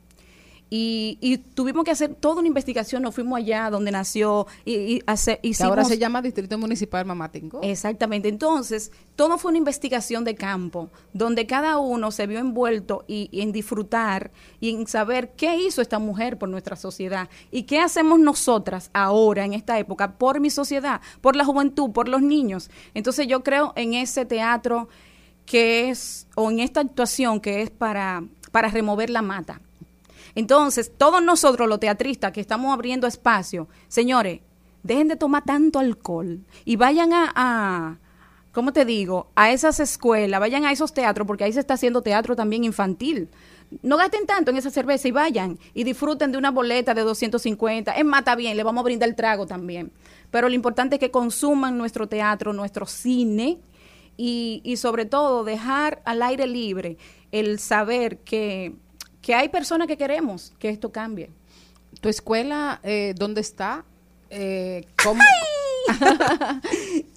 y, y tuvimos que hacer toda una investigación. Nos fuimos allá donde nació y, y hace- Que hicimos... ahora se llama Distrito Municipal Mamá Tingó. Exactamente. Entonces, todo fue una investigación de campo, donde cada uno se vio envuelto y, y en disfrutar y en saber qué hizo esta mujer por nuestra sociedad y qué hacemos nosotras ahora, en esta época, por mi sociedad, por la juventud, por los niños. Entonces, yo creo en ese teatro que es, o en esta actuación que es para, para remover la mata. Entonces, todos nosotros los teatristas que estamos abriendo espacio, señores, dejen de tomar tanto alcohol y vayan a, ¿cómo te digo? A esas escuelas, vayan a esos teatros, porque ahí se está haciendo teatro también infantil. No gasten tanto en esa cerveza y vayan y disfruten de una boleta de 250. Es mata bien, le vamos a brindar el trago también. Pero lo importante es que consuman nuestro teatro, nuestro cine y, y sobre todo dejar al aire libre el saber que, que hay personas que queremos que esto cambie. ¿Tu escuela eh, dónde está? Eh, ¿cómo?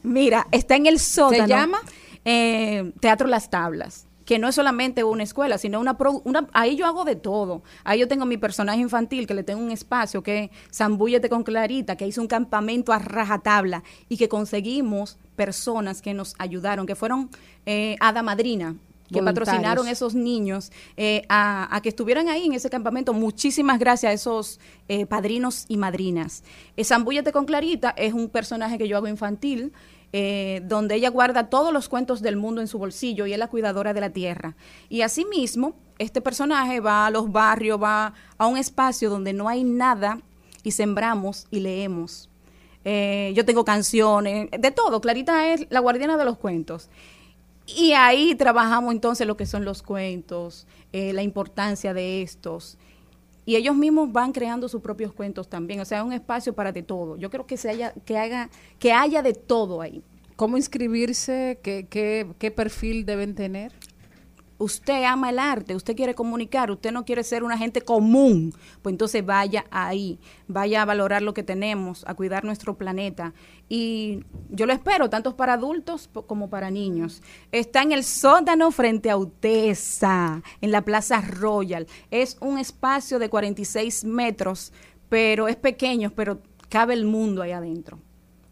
Mira, está en el sótano. llama? Eh, Teatro Las Tablas. Que no es solamente una escuela, sino una, pro- una. Ahí yo hago de todo. Ahí yo tengo mi personaje infantil, que le tengo un espacio, que Zambúllete con Clarita, que hizo un campamento a rajatabla y que conseguimos personas que nos ayudaron, que fueron eh, Hada Madrina, que Voluntarios. patrocinaron esos niños eh, a, a que estuvieran ahí en ese campamento. Muchísimas gracias a esos eh, padrinos y madrinas. Eh, Zambúllete con Clarita es un personaje que yo hago infantil, eh, donde ella guarda todos los cuentos del mundo en su bolsillo y es la cuidadora de la tierra. Y asimismo, este personaje va a los barrios, va a un espacio donde no hay nada y sembramos y leemos. Eh, yo tengo canciones, de todo. Clarita es la guardiana de los cuentos. Y ahí trabajamos entonces lo que son los cuentos, eh, la importancia de estos. Y ellos mismos van creando sus propios cuentos también. O sea, es un espacio para de todo. Yo creo que se haya, que haga, que haya de todo ahí. ¿Cómo inscribirse? ¿Qué, qué, qué perfil deben tener? Usted ama el arte, usted quiere comunicar, usted no quiere ser una gente común, pues entonces vaya ahí, vaya a valorar lo que tenemos, a cuidar nuestro planeta. Y yo lo espero, tanto para adultos como para niños. Está en el sótano frente a Utesa, en la Plaza Royal. Es un espacio de 46 metros, pero es pequeño, pero cabe el mundo ahí adentro.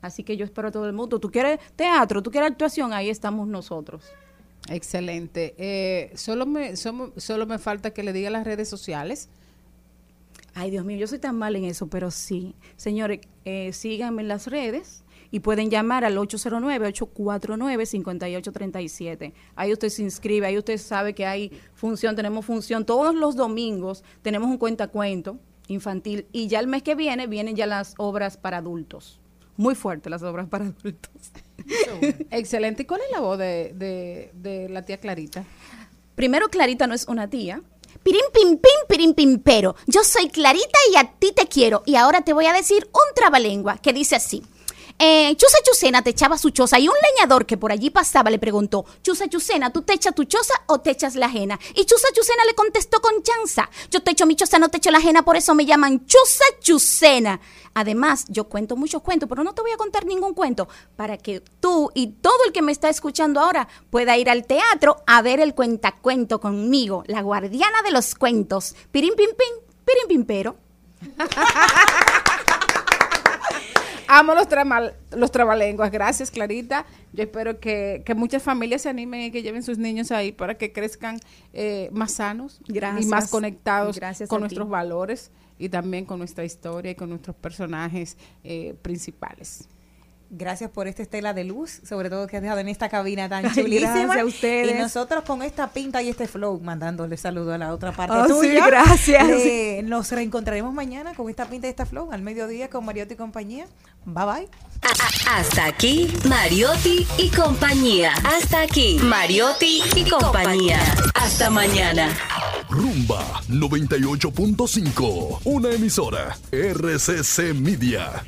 Así que yo espero a todo el mundo. ¿Tú quieres teatro? ¿Tú quieres actuación? Ahí estamos nosotros. Excelente. Eh, solo, me, solo, me falta que le diga las redes sociales. Ay, Dios mío, yo soy tan mal en eso, pero sí. Señores, eh, síganme en las redes y pueden llamar al 809-849-5837. Ahí usted se inscribe, ahí usted sabe que hay función, tenemos función todos los domingos, tenemos un cuentacuento infantil y ya el mes que viene vienen ya las obras para adultos. Muy fuerte las obras para adultos. Excelente. ¿Y cuál es la voz de, de, de la tía Clarita? Primero, Clarita no es una tía. Pirim pim pim pirim pim pero. Yo soy Clarita y a ti te quiero. Y ahora te voy a decir un trabalengua que dice así. Eh, Chusa Chusena te echaba su choza y un leñador que por allí pasaba le preguntó, Chusa Chusena, ¿tú te echas tu choza o te echas la ajena? Y Chusa Chusena le contestó con chanza, yo te echo mi choza, no te echo la ajena, por eso me llaman Chusa Chusena. Además, yo cuento muchos cuentos, pero no te voy a contar ningún cuento para que tú y todo el que me está escuchando ahora pueda ir al teatro a ver el cuentacuento conmigo, la guardiana de los cuentos. Pirim pim pim, pirim pim pero. Amo los, tramal- los trabalenguas. Gracias, Clarita. Yo espero que, que muchas familias se animen y que lleven sus niños ahí para que crezcan eh, más sanos Gracias. y más conectados Gracias con nuestros ti. valores y también con nuestra historia y con nuestros personajes eh, principales. Gracias por esta estela de luz, sobre todo que has dejado en esta cabina tan Gracias chulísima. a ustedes. Y nosotros con esta pinta y este flow, mandándole saludo a la otra parte Oh, sí, tuya. gracias. Le- nos reencontraremos mañana con esta pinta y este flow al mediodía con Mariotti y compañía. Bye bye. Hasta aquí, Mariotti y compañía. Hasta aquí, Mariotti y compañía. Hasta mañana. Rumba 98.5, una emisora RCC Media.